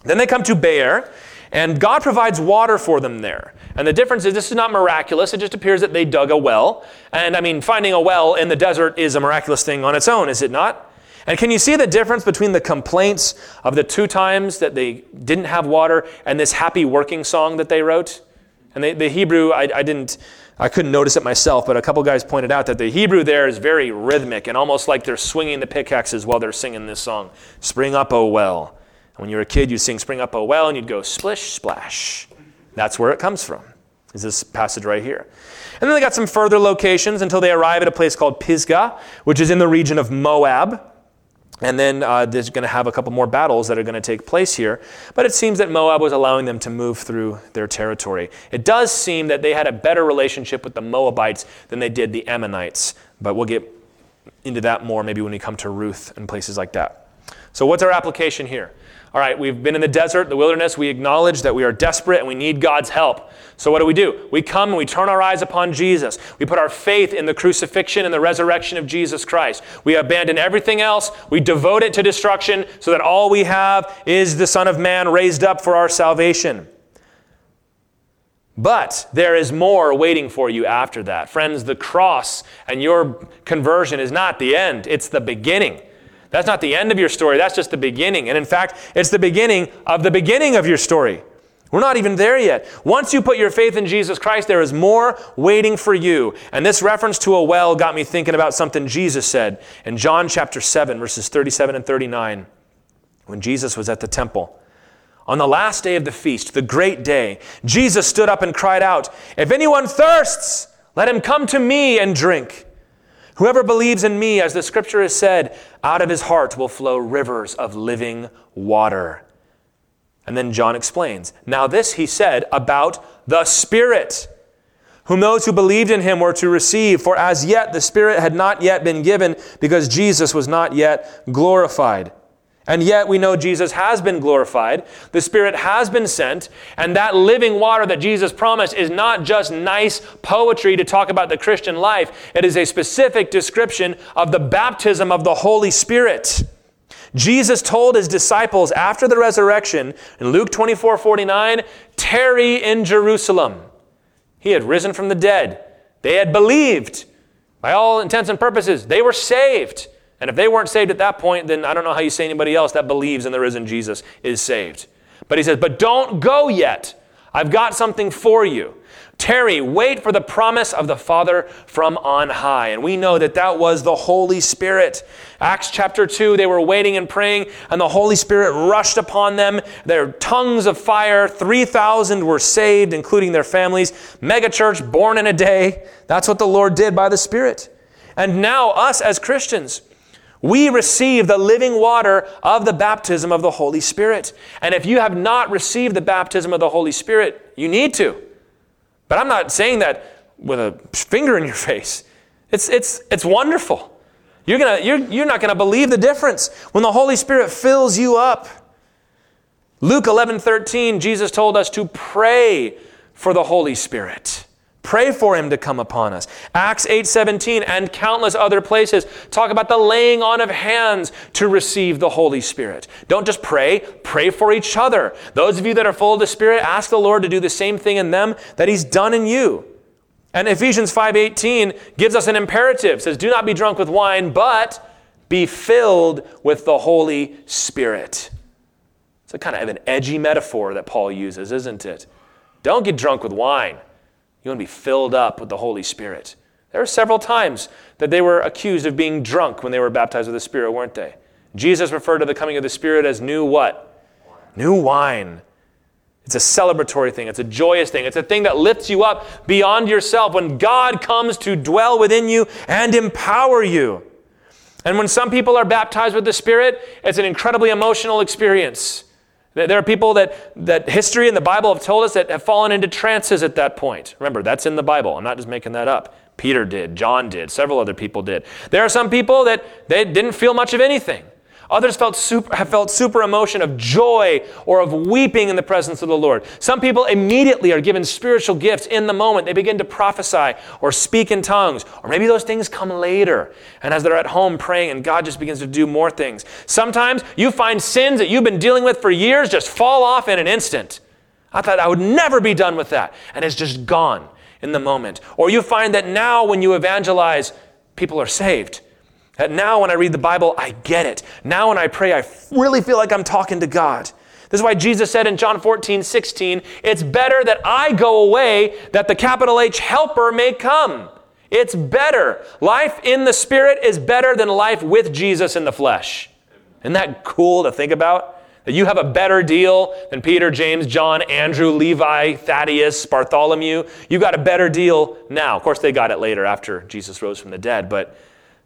Then they come to Beer, and God provides water for them there. And the difference is this is not miraculous. It just appears that they dug a well. And I mean, finding a well in the desert is a miraculous thing on its own, is it not? And can you see the difference between the complaints of the two times that they didn't have water and this happy working song that they wrote? And they, the Hebrew, I, I, didn't, I couldn't notice it myself, but a couple guys pointed out that the Hebrew there is very rhythmic and almost like they're swinging the pickaxes while they're singing this song. Spring up, oh well. When you were a kid, you'd sing Spring Up, Oh Well, and you'd go splish, splash. That's where it comes from, is this passage right here. And then they got some further locations until they arrive at a place called Pisgah, which is in the region of Moab. And then uh, there's going to have a couple more battles that are going to take place here. But it seems that Moab was allowing them to move through their territory. It does seem that they had a better relationship with the Moabites than they did the Ammonites. But we'll get into that more maybe when we come to Ruth and places like that. So, what's our application here? All right, we've been in the desert, the wilderness. We acknowledge that we are desperate and we need God's help. So, what do we do? We come and we turn our eyes upon Jesus. We put our faith in the crucifixion and the resurrection of Jesus Christ. We abandon everything else. We devote it to destruction so that all we have is the Son of Man raised up for our salvation. But there is more waiting for you after that. Friends, the cross and your conversion is not the end, it's the beginning. That's not the end of your story, that's just the beginning. And in fact, it's the beginning of the beginning of your story. We're not even there yet. Once you put your faith in Jesus Christ, there is more waiting for you. And this reference to a well got me thinking about something Jesus said in John chapter 7, verses 37 and 39, when Jesus was at the temple. On the last day of the feast, the great day, Jesus stood up and cried out, If anyone thirsts, let him come to me and drink. Whoever believes in me, as the scripture has said, out of his heart will flow rivers of living water. And then John explains Now, this he said about the Spirit, whom those who believed in him were to receive, for as yet the Spirit had not yet been given because Jesus was not yet glorified. And yet we know Jesus has been glorified, the Spirit has been sent, and that living water that Jesus promised is not just nice poetry to talk about the Christian life. It is a specific description of the baptism of the Holy Spirit. Jesus told his disciples after the resurrection in Luke 24 49, tarry in Jerusalem. He had risen from the dead. They had believed. By all intents and purposes, they were saved. And if they weren't saved at that point, then I don't know how you say anybody else that believes in the risen Jesus is saved. But he says, But don't go yet. I've got something for you. Tarry, wait for the promise of the Father from on high. And we know that that was the Holy Spirit. Acts chapter 2, they were waiting and praying, and the Holy Spirit rushed upon them. Their tongues of fire, 3,000 were saved, including their families. Megachurch born in a day. That's what the Lord did by the Spirit. And now, us as Christians, we receive the living water of the baptism of the Holy Spirit. And if you have not received the baptism of the Holy Spirit, you need to. But I'm not saying that with a finger in your face. It's, it's, it's wonderful. You're, gonna, you're, you're not going to believe the difference when the Holy Spirit fills you up. Luke 11 13, Jesus told us to pray for the Holy Spirit. Pray for him to come upon us. Acts 8:17 and countless other places talk about the laying on of hands to receive the Holy Spirit. Don't just pray, pray for each other. Those of you that are full of the Spirit, ask the Lord to do the same thing in them that he's done in you. And Ephesians 5:18 gives us an imperative. It says, "Do not be drunk with wine, but be filled with the Holy Spirit." It's a kind of an edgy metaphor that Paul uses, isn't it? Don't get drunk with wine. You want to be filled up with the Holy Spirit. There are several times that they were accused of being drunk when they were baptized with the Spirit, weren't they? Jesus referred to the coming of the Spirit as new what? New wine. It's a celebratory thing. It's a joyous thing. It's a thing that lifts you up beyond yourself when God comes to dwell within you and empower you. And when some people are baptized with the Spirit, it's an incredibly emotional experience. There are people that, that history and the Bible have told us that have fallen into trances at that point. Remember, that's in the Bible. I'm not just making that up. Peter did, John did, several other people did. There are some people that they didn't feel much of anything. Others felt super, have felt super emotion of joy or of weeping in the presence of the Lord. Some people immediately are given spiritual gifts in the moment. They begin to prophesy or speak in tongues, or maybe those things come later. And as they're at home praying, and God just begins to do more things. Sometimes you find sins that you've been dealing with for years just fall off in an instant. I thought I would never be done with that, and it's just gone in the moment. Or you find that now when you evangelize, people are saved. Now, when I read the Bible, I get it. Now, when I pray, I really feel like I'm talking to God. This is why Jesus said in John 14, 16, it's better that I go away that the capital H helper may come. It's better. Life in the Spirit is better than life with Jesus in the flesh. Isn't that cool to think about? That you have a better deal than Peter, James, John, Andrew, Levi, Thaddeus, Bartholomew. You got a better deal now. Of course, they got it later after Jesus rose from the dead, but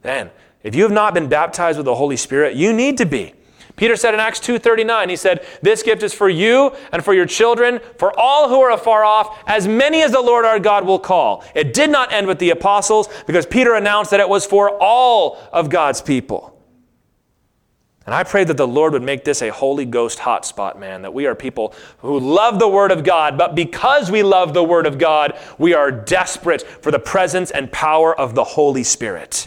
then if you have not been baptized with the Holy Spirit, you need to be. Peter said in Acts 2:39, he said, "This gift is for you and for your children, for all who are afar off, as many as the Lord our God will call." It did not end with the apostles because Peter announced that it was for all of God's people. And I pray that the Lord would make this a Holy Ghost hotspot, man, that we are people who love the Word of God, but because we love the Word of God, we are desperate for the presence and power of the Holy Spirit.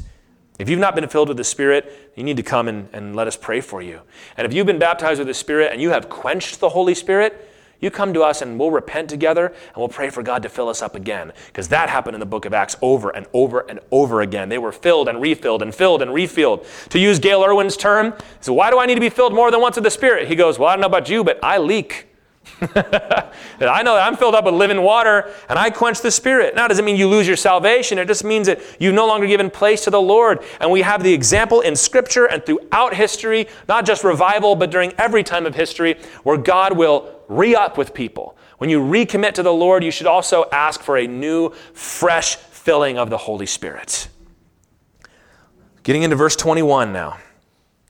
If you've not been filled with the Spirit, you need to come and, and let us pray for you. And if you've been baptized with the Spirit and you have quenched the Holy Spirit, you come to us and we'll repent together and we'll pray for God to fill us up again. Because that happened in the book of Acts over and over and over again. They were filled and refilled and filled and refilled. To use Gayle Erwin's term, so why do I need to be filled more than once with the Spirit? He goes, Well, I don't know about you, but I leak. I know that I'm filled up with living water and I quench the Spirit. Now, does it mean you lose your salvation? It just means that you've no longer given place to the Lord. And we have the example in Scripture and throughout history, not just revival, but during every time of history, where God will re up with people. When you recommit to the Lord, you should also ask for a new, fresh filling of the Holy Spirit. Getting into verse 21 now.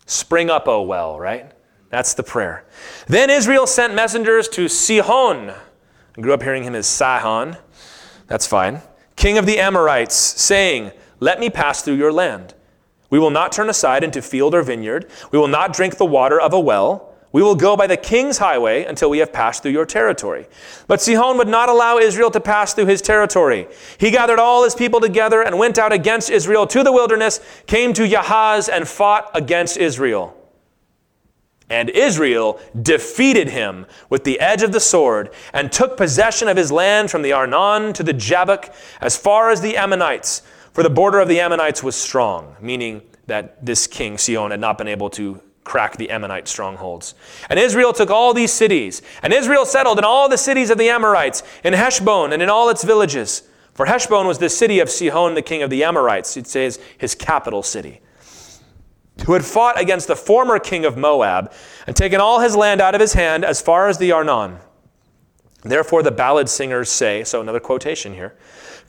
Spring up, O well, right? That's the prayer. Then Israel sent messengers to Sihon. I grew up hearing him as Sihon. That's fine. King of the Amorites, saying, Let me pass through your land. We will not turn aside into field or vineyard. We will not drink the water of a well. We will go by the king's highway until we have passed through your territory. But Sihon would not allow Israel to pass through his territory. He gathered all his people together and went out against Israel to the wilderness, came to Yahaz, and fought against Israel. And Israel defeated him with the edge of the sword and took possession of his land from the Arnon to the Jabbok as far as the Ammonites. For the border of the Ammonites was strong, meaning that this king, Sihon, had not been able to crack the Ammonite strongholds. And Israel took all these cities. And Israel settled in all the cities of the Amorites, in Heshbon and in all its villages. For Heshbon was the city of Sihon, the king of the Amorites. It says his capital city who had fought against the former king of Moab and taken all his land out of his hand as far as the Arnon. Therefore, the ballad singers say, so another quotation here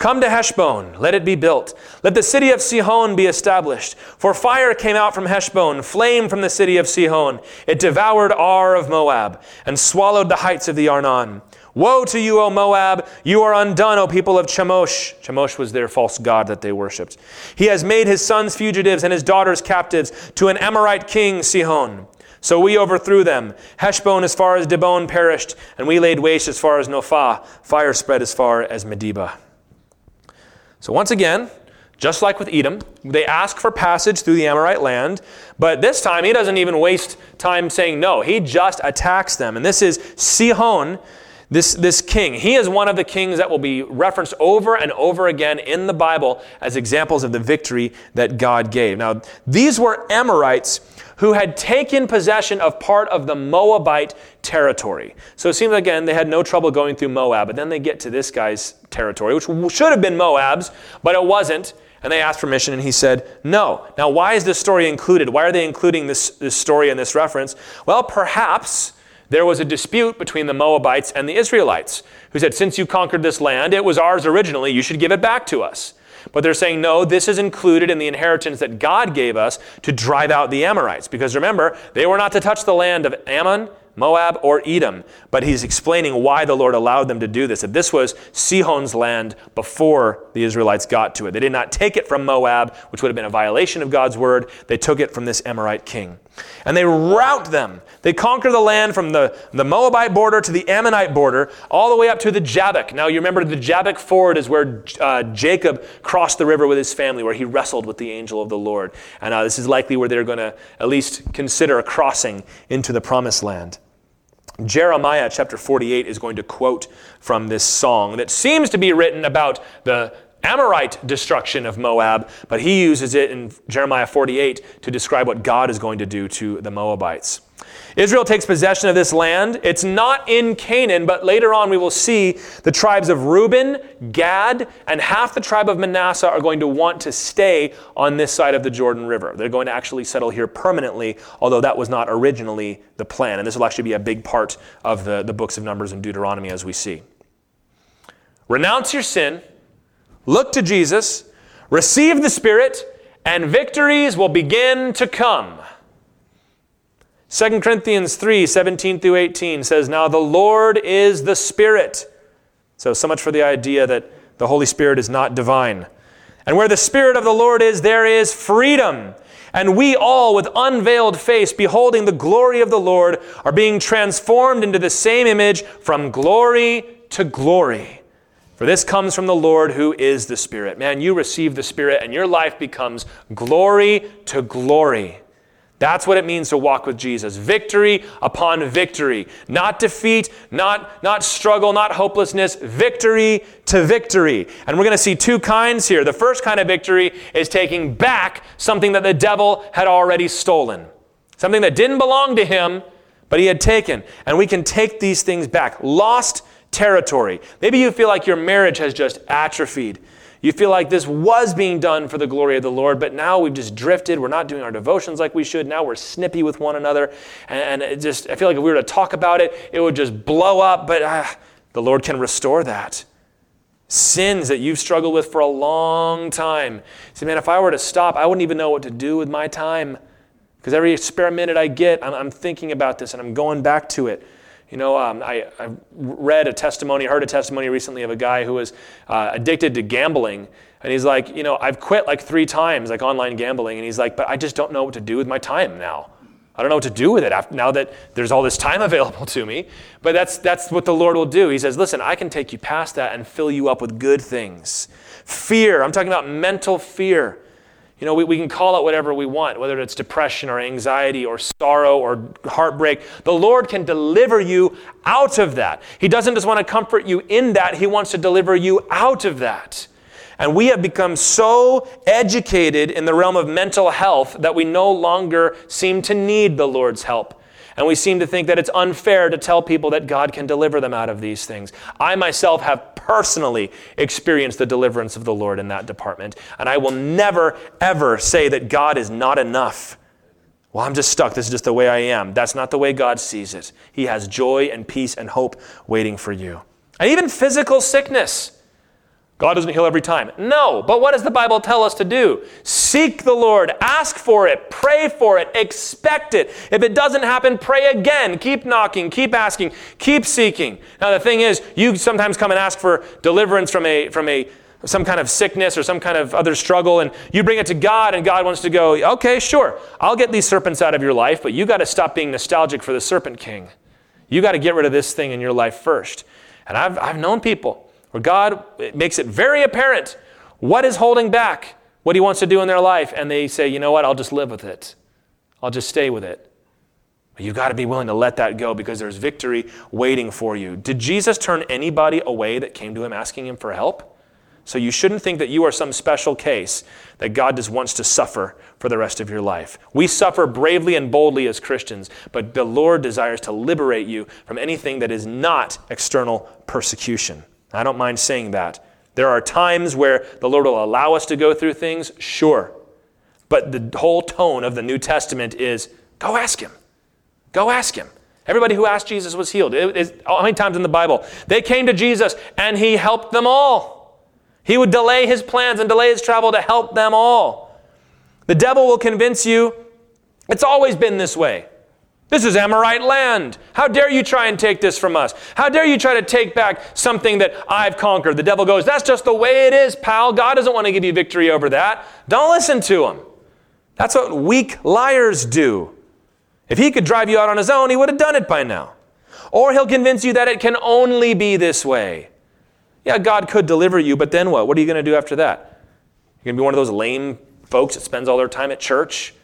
Come to Heshbon, let it be built. Let the city of Sihon be established. For fire came out from Heshbon, flame from the city of Sihon. It devoured Ar of Moab and swallowed the heights of the Arnon. Woe to you, O Moab! You are undone, O people of Chemosh. Chemosh was their false god that they worshipped. He has made his sons fugitives and his daughters captives to an Amorite king, Sihon. So we overthrew them. Heshbon as far as Dibon perished, and we laid waste as far as Nophah. Fire spread as far as Medeba. So once again, just like with Edom, they ask for passage through the Amorite land, but this time he doesn't even waste time saying no. He just attacks them. And this is Sihon, this, this king, he is one of the kings that will be referenced over and over again in the Bible as examples of the victory that God gave. Now, these were Amorites who had taken possession of part of the Moabite territory. So it seems again they had no trouble going through Moab, but then they get to this guy's territory, which should have been Moab's, but it wasn't. And they asked permission, and he said, No. Now, why is this story included? Why are they including this, this story and this reference? Well, perhaps there was a dispute between the Moabites and the Israelites, who said, Since you conquered this land, it was ours originally, you should give it back to us. But they're saying, no, this is included in the inheritance that God gave us to drive out the Amorites. Because remember, they were not to touch the land of Ammon, Moab, or Edom. But he's explaining why the Lord allowed them to do this. That this was Sihon's land before the Israelites got to it. They did not take it from Moab, which would have been a violation of God's word. They took it from this Amorite king. And they rout them. They conquer the land from the, the Moabite border to the Ammonite border, all the way up to the Jabbok. Now, you remember the Jabbok ford is where uh, Jacob crossed the river with his family, where he wrestled with the angel of the Lord. And uh, this is likely where they're going to at least consider a crossing into the promised land. Jeremiah chapter 48 is going to quote from this song that seems to be written about the Amorite destruction of Moab, but he uses it in Jeremiah 48 to describe what God is going to do to the Moabites. Israel takes possession of this land. It's not in Canaan, but later on we will see the tribes of Reuben, Gad, and half the tribe of Manasseh are going to want to stay on this side of the Jordan River. They're going to actually settle here permanently, although that was not originally the plan. And this will actually be a big part of the, the books of Numbers and Deuteronomy as we see. Renounce your sin, look to Jesus, receive the Spirit, and victories will begin to come. 2 Corinthians 3 17 through 18 says, Now the Lord is the Spirit. So, so much for the idea that the Holy Spirit is not divine. And where the Spirit of the Lord is, there is freedom. And we all, with unveiled face, beholding the glory of the Lord, are being transformed into the same image from glory to glory. For this comes from the Lord who is the Spirit. Man, you receive the Spirit, and your life becomes glory to glory. That's what it means to walk with Jesus. Victory upon victory. Not defeat, not, not struggle, not hopelessness. Victory to victory. And we're going to see two kinds here. The first kind of victory is taking back something that the devil had already stolen, something that didn't belong to him, but he had taken. And we can take these things back. Lost territory. Maybe you feel like your marriage has just atrophied. You feel like this was being done for the glory of the Lord, but now we've just drifted. We're not doing our devotions like we should. Now we're snippy with one another. And, and just, I feel like if we were to talk about it, it would just blow up. But ah, the Lord can restore that. Sins that you've struggled with for a long time. See, man, if I were to stop, I wouldn't even know what to do with my time. Because every spare minute I get, I'm, I'm thinking about this and I'm going back to it. You know, um, I, I, read a testimony, heard a testimony recently of a guy who was uh, addicted to gambling. And he's like, you know, I've quit like three times, like online gambling. And he's like, but I just don't know what to do with my time now. I don't know what to do with it after, now that there's all this time available to me. But that's, that's what the Lord will do. He says, listen, I can take you past that and fill you up with good things. Fear, I'm talking about mental fear. You know, we, we can call it whatever we want, whether it's depression or anxiety or sorrow or heartbreak. The Lord can deliver you out of that. He doesn't just want to comfort you in that, He wants to deliver you out of that. And we have become so educated in the realm of mental health that we no longer seem to need the Lord's help. And we seem to think that it's unfair to tell people that God can deliver them out of these things. I myself have personally experienced the deliverance of the Lord in that department. And I will never, ever say that God is not enough. Well, I'm just stuck. This is just the way I am. That's not the way God sees it. He has joy and peace and hope waiting for you. And even physical sickness. God doesn't heal every time. No, but what does the Bible tell us to do? Seek the Lord, ask for it, pray for it, expect it. If it doesn't happen, pray again. Keep knocking, keep asking, keep seeking. Now the thing is, you sometimes come and ask for deliverance from a from a some kind of sickness or some kind of other struggle and you bring it to God and God wants to go, "Okay, sure. I'll get these serpents out of your life, but you got to stop being nostalgic for the serpent king. You got to get rid of this thing in your life first." And I've I've known people where God makes it very apparent what is holding back what He wants to do in their life, and they say, you know what, I'll just live with it. I'll just stay with it. But you've got to be willing to let that go because there's victory waiting for you. Did Jesus turn anybody away that came to Him asking Him for help? So you shouldn't think that you are some special case that God just wants to suffer for the rest of your life. We suffer bravely and boldly as Christians, but the Lord desires to liberate you from anything that is not external persecution. I don't mind saying that. There are times where the Lord will allow us to go through things, sure. But the whole tone of the New Testament is go ask Him. Go ask Him. Everybody who asked Jesus was healed. It, it, how many times in the Bible? They came to Jesus and He helped them all. He would delay His plans and delay His travel to help them all. The devil will convince you it's always been this way. This is Amorite land. How dare you try and take this from us? How dare you try to take back something that I've conquered? The devil goes, That's just the way it is, pal. God doesn't want to give you victory over that. Don't listen to him. That's what weak liars do. If he could drive you out on his own, he would have done it by now. Or he'll convince you that it can only be this way. Yeah, God could deliver you, but then what? What are you going to do after that? You're going to be one of those lame folks that spends all their time at church?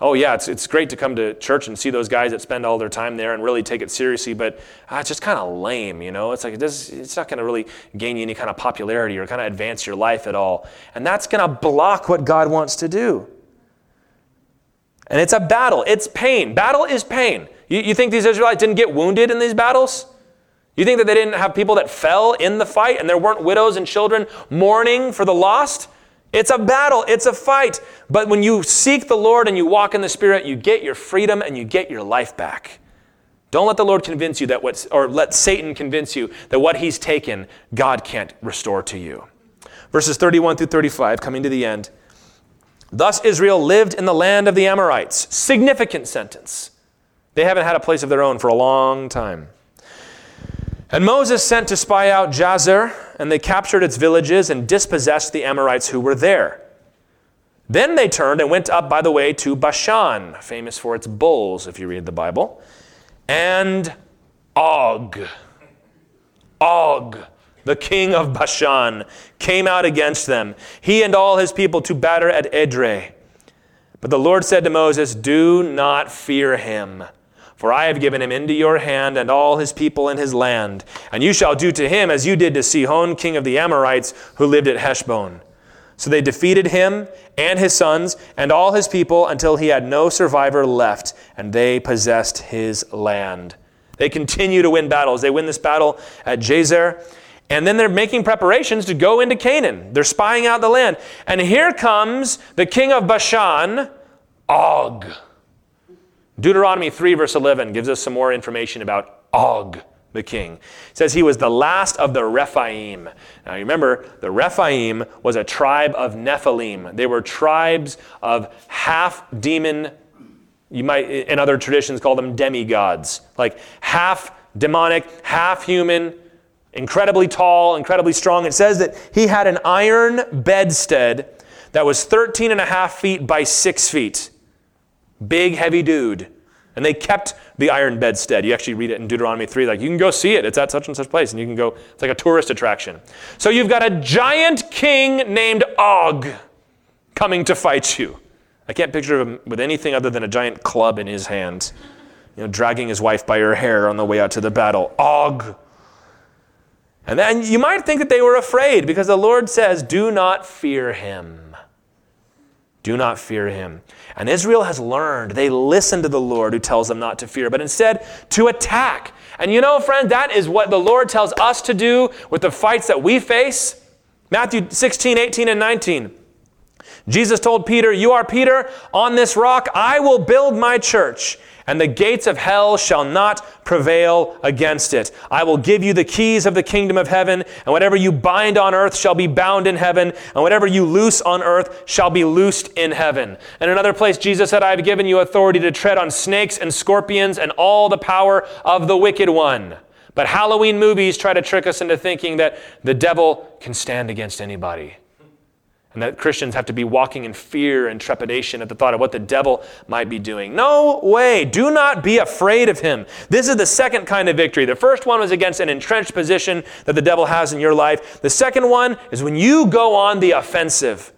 Oh, yeah, it's, it's great to come to church and see those guys that spend all their time there and really take it seriously, but uh, it's just kind of lame, you know? It's like, it does, it's not going to really gain you any kind of popularity or kind of advance your life at all. And that's going to block what God wants to do. And it's a battle, it's pain. Battle is pain. You, you think these Israelites didn't get wounded in these battles? You think that they didn't have people that fell in the fight and there weren't widows and children mourning for the lost? It's a battle, it's a fight. But when you seek the Lord and you walk in the Spirit, you get your freedom and you get your life back. Don't let the Lord convince you that what, or let Satan convince you that what he's taken, God can't restore to you. Verses 31 through 35, coming to the end. Thus Israel lived in the land of the Amorites. Significant sentence. They haven't had a place of their own for a long time. And Moses sent to spy out Jazer, and they captured its villages and dispossessed the Amorites who were there. Then they turned and went up by the way to Bashan, famous for its bulls, if you read the Bible, and Og. Og, the king of Bashan, came out against them, he and all his people, to batter at Edrei. But the Lord said to Moses, Do not fear him for I have given him into your hand and all his people in his land. And you shall do to him as you did to Sihon, king of the Amorites, who lived at Heshbon. So they defeated him and his sons and all his people until he had no survivor left, and they possessed his land. They continue to win battles. They win this battle at Jazer, and then they're making preparations to go into Canaan. They're spying out the land. And here comes the king of Bashan, Og. Deuteronomy 3, verse 11, gives us some more information about Og, the king. It says he was the last of the Rephaim. Now you remember, the Rephaim was a tribe of Nephilim. They were tribes of half demon, you might, in other traditions, call them demigods, like half demonic, half human, incredibly tall, incredibly strong. It says that he had an iron bedstead that was 13 and a half feet by 6 feet. Big, heavy dude. And they kept the iron bedstead. You actually read it in Deuteronomy 3, like you can go see it. It's at such and such place. And you can go, it's like a tourist attraction. So you've got a giant king named Og coming to fight you. I can't picture him with anything other than a giant club in his hand, you know, dragging his wife by her hair on the way out to the battle. Og. And then you might think that they were afraid because the Lord says, Do not fear him. Do not fear him. And Israel has learned. They listen to the Lord who tells them not to fear, but instead to attack. And you know, friend, that is what the Lord tells us to do with the fights that we face. Matthew 16, 18, and 19. Jesus told Peter, You are Peter, on this rock I will build my church, and the gates of hell shall not prevail against it. I will give you the keys of the kingdom of heaven, and whatever you bind on earth shall be bound in heaven, and whatever you loose on earth shall be loosed in heaven. And another place, Jesus said, I have given you authority to tread on snakes and scorpions and all the power of the wicked one. But Halloween movies try to trick us into thinking that the devil can stand against anybody and that Christians have to be walking in fear and trepidation at the thought of what the devil might be doing. No way. Do not be afraid of him. This is the second kind of victory. The first one was against an entrenched position that the devil has in your life. The second one is when you go on the offensive.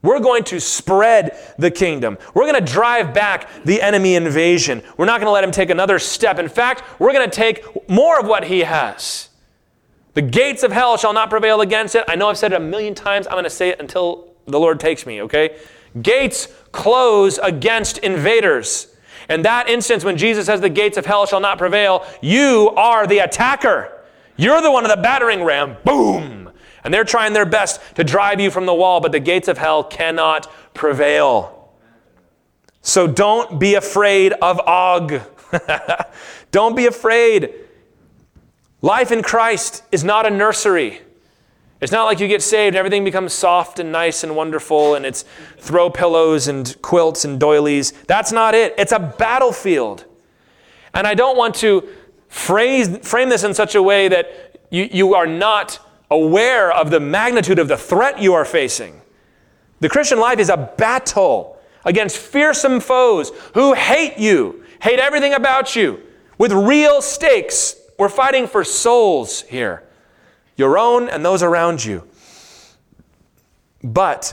We're going to spread the kingdom. We're going to drive back the enemy invasion. We're not going to let him take another step. In fact, we're going to take more of what he has. The gates of hell shall not prevail against it. I know I've said it a million times. I'm going to say it until the Lord takes me, okay? Gates close against invaders. In that instance, when Jesus says the gates of hell shall not prevail, you are the attacker. You're the one of the battering ram. Boom! And they're trying their best to drive you from the wall, but the gates of hell cannot prevail. So don't be afraid of Og. don't be afraid. Life in Christ is not a nursery. It's not like you get saved and everything becomes soft and nice and wonderful and it's throw pillows and quilts and doilies. That's not it. It's a battlefield. And I don't want to phrase, frame this in such a way that you, you are not aware of the magnitude of the threat you are facing. The Christian life is a battle against fearsome foes who hate you, hate everything about you, with real stakes. We're fighting for souls here, your own and those around you. But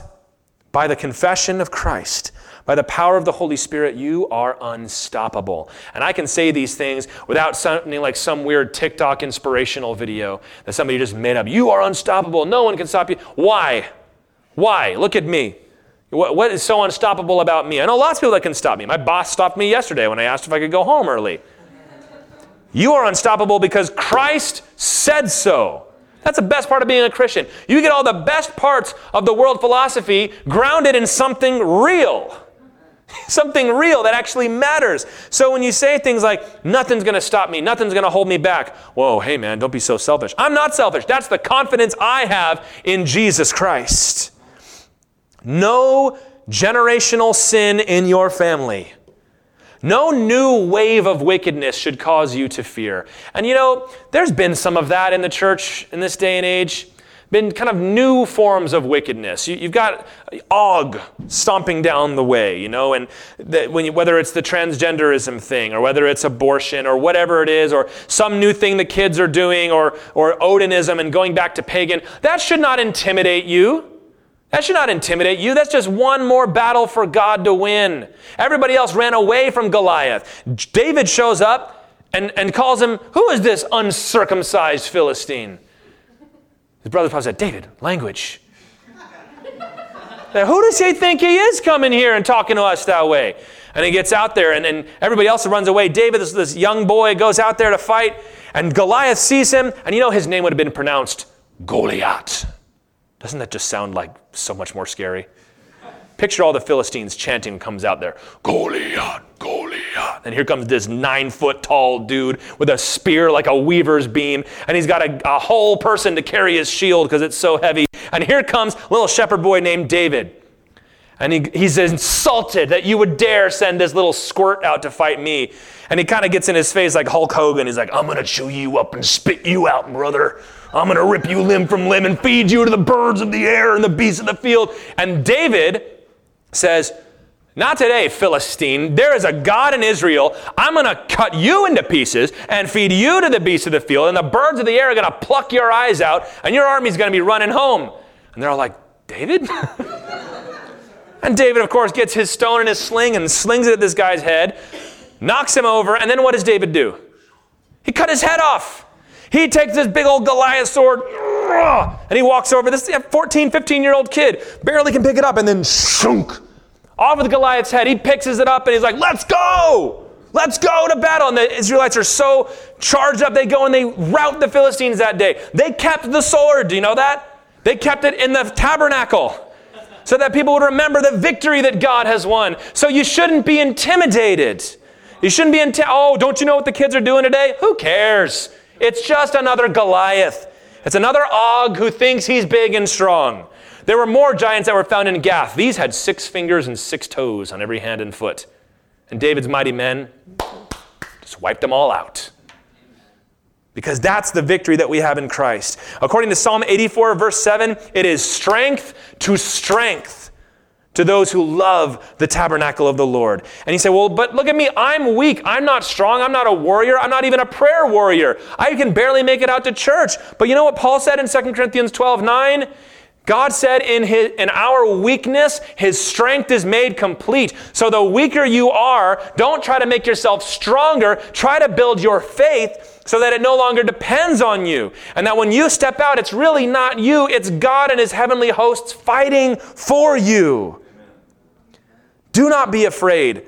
by the confession of Christ, by the power of the Holy Spirit, you are unstoppable. And I can say these things without sounding like some weird TikTok inspirational video that somebody just made up. You are unstoppable. No one can stop you. Why? Why? Look at me. What, what is so unstoppable about me? I know lots of people that can stop me. My boss stopped me yesterday when I asked if I could go home early. You are unstoppable because Christ said so. That's the best part of being a Christian. You get all the best parts of the world philosophy grounded in something real. something real that actually matters. So when you say things like, nothing's going to stop me, nothing's going to hold me back, whoa, hey man, don't be so selfish. I'm not selfish. That's the confidence I have in Jesus Christ. No generational sin in your family. No new wave of wickedness should cause you to fear. And you know, there's been some of that in the church in this day and age been kind of new forms of wickedness. You, have got Og stomping down the way, you know, and when you, whether it's the transgenderism thing or whether it's abortion or whatever it is, or some new thing the kids are doing, or, or Odinism and going back to pagan, that should not intimidate you. That should not intimidate you. That's just one more battle for God to win. Everybody else ran away from Goliath. David shows up and, and calls him, Who is this uncircumcised Philistine? His brother probably said, David, language. now, who does he think he is coming here and talking to us that way? And he gets out there, and, and everybody else runs away. David, this, this young boy, goes out there to fight, and Goliath sees him, and you know his name would have been pronounced Goliath. Doesn't that just sound like so much more scary? Picture all the Philistines chanting comes out there, Goliath, Goliath. And here comes this nine foot tall dude with a spear like a weaver's beam. And he's got a, a whole person to carry his shield because it's so heavy. And here comes little shepherd boy named David. And he, he's insulted that you would dare send this little squirt out to fight me. And he kind of gets in his face like Hulk Hogan. He's like, I'm going to chew you up and spit you out, brother. I'm going to rip you limb from limb and feed you to the birds of the air and the beasts of the field. And David says, Not today, Philistine. There is a God in Israel. I'm going to cut you into pieces and feed you to the beasts of the field, and the birds of the air are going to pluck your eyes out, and your army's going to be running home. And they're all like, David? and David, of course, gets his stone and his sling and slings it at this guy's head, knocks him over, and then what does David do? He cut his head off. He takes this big old Goliath sword and he walks over. This 14, 15 year old kid barely can pick it up and then shunk off with Goliath's head. He picks it up and he's like, Let's go! Let's go to battle. And the Israelites are so charged up, they go and they rout the Philistines that day. They kept the sword. Do you know that? They kept it in the tabernacle so that people would remember the victory that God has won. So you shouldn't be intimidated. You shouldn't be intimidated. Oh, don't you know what the kids are doing today? Who cares? It's just another Goliath. It's another Og who thinks he's big and strong. There were more giants that were found in Gath. These had six fingers and six toes on every hand and foot. And David's mighty men just wiped them all out. Because that's the victory that we have in Christ. According to Psalm 84, verse 7, it is strength to strength to those who love the tabernacle of the Lord. And he said, Well, but look at me. I'm weak. I'm not strong. I'm not a warrior. I'm not even a prayer warrior. I can barely make it out to church. But you know what Paul said in 2 Corinthians 12 9? God said in, his, in our weakness, his strength is made complete. So the weaker you are, don't try to make yourself stronger. Try to build your faith so that it no longer depends on you. And that when you step out, it's really not you, it's God and his heavenly hosts fighting for you. Do not be afraid.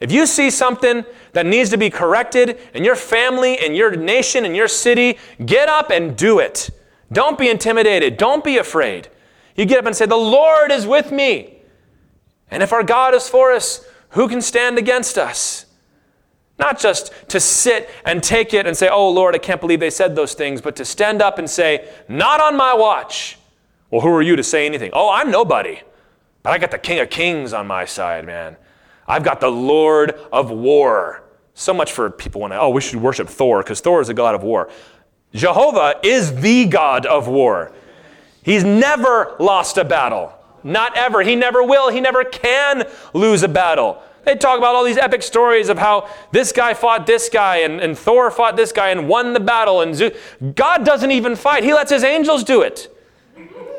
If you see something that needs to be corrected in your family, in your nation, in your city, get up and do it. Don't be intimidated. Don't be afraid. You get up and say, The Lord is with me. And if our God is for us, who can stand against us? Not just to sit and take it and say, Oh Lord, I can't believe they said those things, but to stand up and say, Not on my watch. Well, who are you to say anything? Oh, I'm nobody. But I got the King of Kings on my side, man. I've got the Lord of War. So much for people when, I, oh, we should worship Thor because Thor is a god of war. Jehovah is the God of war. He's never lost a battle. Not ever. He never will. He never can lose a battle. They talk about all these epic stories of how this guy fought this guy and, and Thor fought this guy and won the battle. And Zeus. God doesn't even fight, He lets His angels do it.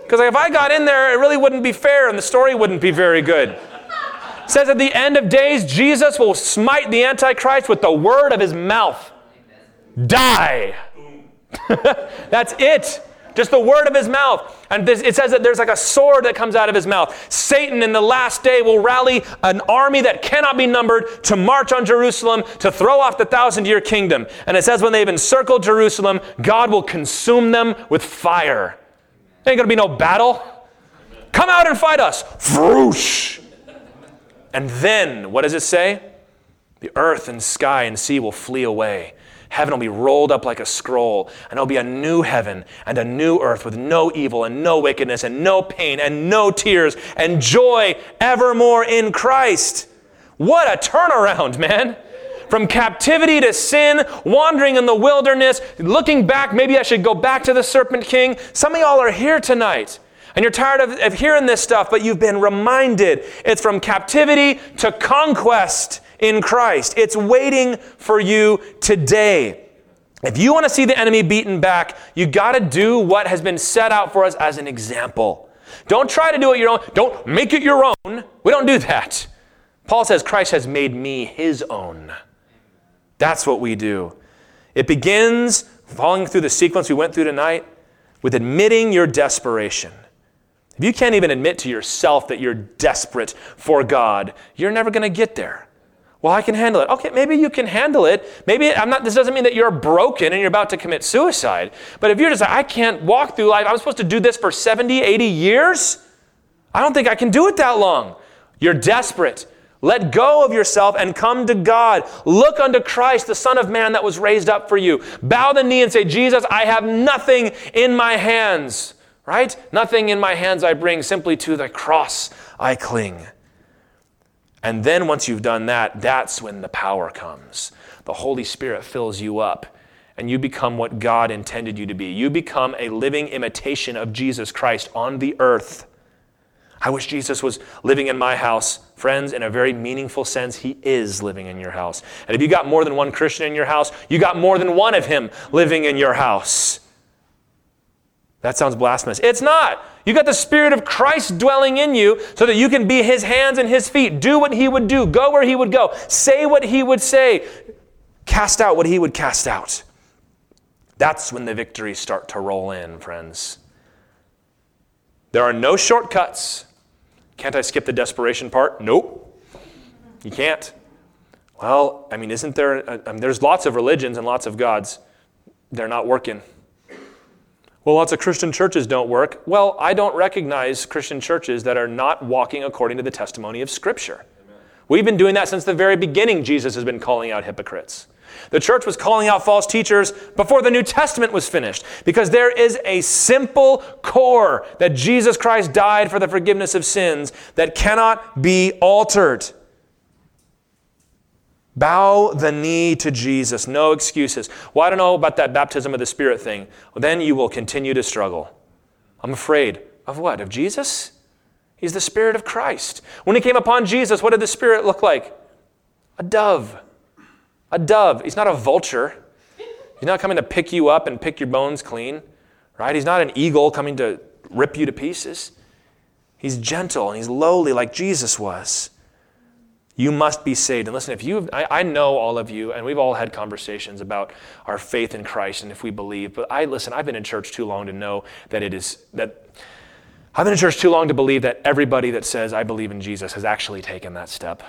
Because if I got in there, it really wouldn't be fair and the story wouldn't be very good. It says at the end of days, Jesus will smite the Antichrist with the word of his mouth. Die. That's it. Just the word of his mouth. And this, it says that there's like a sword that comes out of his mouth. Satan in the last day will rally an army that cannot be numbered to march on Jerusalem to throw off the thousand year kingdom. And it says when they've encircled Jerusalem, God will consume them with fire. Ain't gonna be no battle. Come out and fight us. Froosh. And then, what does it say? The earth and sky and sea will flee away Heaven will be rolled up like a scroll, and it'll be a new heaven and a new earth with no evil and no wickedness and no pain and no tears and joy evermore in Christ. What a turnaround, man! From captivity to sin, wandering in the wilderness, looking back, maybe I should go back to the serpent king. Some of y'all are here tonight. And you're tired of, of hearing this stuff, but you've been reminded it's from captivity to conquest in Christ. It's waiting for you today. If you want to see the enemy beaten back, you got to do what has been set out for us as an example. Don't try to do it your own. Don't make it your own. We don't do that. Paul says Christ has made me his own. That's what we do. It begins, following through the sequence we went through tonight, with admitting your desperation. If you can't even admit to yourself that you're desperate for God, you're never going to get there. Well, I can handle it. Okay, maybe you can handle it. Maybe I'm not, this doesn't mean that you're broken and you're about to commit suicide. But if you're just like, I can't walk through life, I'm supposed to do this for 70, 80 years? I don't think I can do it that long. You're desperate. Let go of yourself and come to God. Look unto Christ, the Son of Man that was raised up for you. Bow the knee and say, Jesus, I have nothing in my hands, right? Nothing in my hands I bring, simply to the cross I cling. And then once you've done that, that's when the power comes. The Holy Spirit fills you up and you become what God intended you to be. You become a living imitation of Jesus Christ on the earth. I wish Jesus was living in my house. Friends, in a very meaningful sense, he is living in your house. And if you got more than one Christian in your house, you got more than one of him living in your house. That sounds blasphemous. It's not. You got the Spirit of Christ dwelling in you so that you can be His hands and His feet. Do what He would do. Go where He would go. Say what He would say. Cast out what He would cast out. That's when the victories start to roll in, friends. There are no shortcuts. Can't I skip the desperation part? Nope. You can't. Well, I mean, isn't there? I mean, there's lots of religions and lots of gods. They're not working. Well, lots of Christian churches don't work. Well, I don't recognize Christian churches that are not walking according to the testimony of Scripture. Amen. We've been doing that since the very beginning. Jesus has been calling out hypocrites. The church was calling out false teachers before the New Testament was finished because there is a simple core that Jesus Christ died for the forgiveness of sins that cannot be altered. Bow the knee to Jesus. No excuses. Well, I don't know about that baptism of the Spirit thing. Well, then you will continue to struggle. I'm afraid. Of what? Of Jesus? He's the Spirit of Christ. When he came upon Jesus, what did the Spirit look like? A dove. A dove. He's not a vulture. He's not coming to pick you up and pick your bones clean, right? He's not an eagle coming to rip you to pieces. He's gentle and he's lowly like Jesus was. You must be saved. And listen, if you, I, I, know all of you, and we've all had conversations about our faith in Christ and if we believe. But I listen. I've been in church too long to know that it is that. I've been in church too long to believe that everybody that says I believe in Jesus has actually taken that step.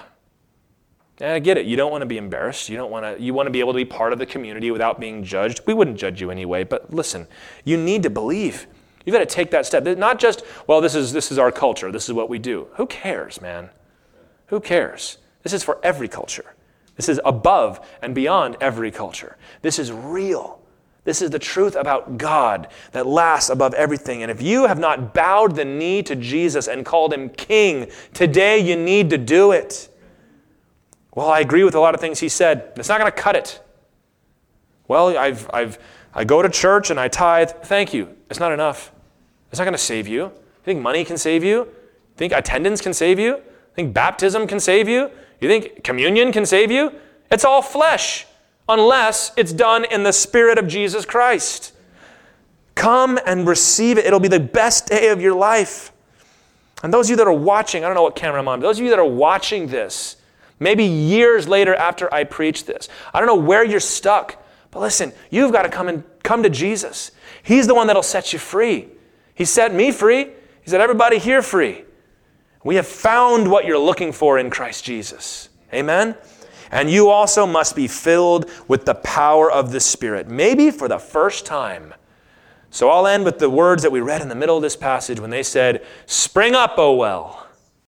And I get it. You don't want to be embarrassed. You don't want to. You want to be able to be part of the community without being judged. We wouldn't judge you anyway. But listen, you need to believe. You've got to take that step. Not just, well, this is this is our culture. This is what we do. Who cares, man? Who cares? This is for every culture. This is above and beyond every culture. This is real. This is the truth about God that lasts above everything. And if you have not bowed the knee to Jesus and called him king, today you need to do it. Well, I agree with a lot of things he said. It's not going to cut it. Well, I've, I've, I go to church and I tithe. Thank you. It's not enough. It's not going to save you. You think money can save you? You think attendance can save you? Think baptism can save you? You think communion can save you? It's all flesh unless it's done in the Spirit of Jesus Christ. Come and receive it. It'll be the best day of your life. And those of you that are watching, I don't know what camera I'm on, but those of you that are watching this, maybe years later after I preach this, I don't know where you're stuck, but listen, you've got to come and come to Jesus. He's the one that'll set you free. He set me free. He set everybody here free. We have found what you're looking for in Christ Jesus. Amen? And you also must be filled with the power of the Spirit, maybe for the first time. So I'll end with the words that we read in the middle of this passage when they said, Spring up, O well.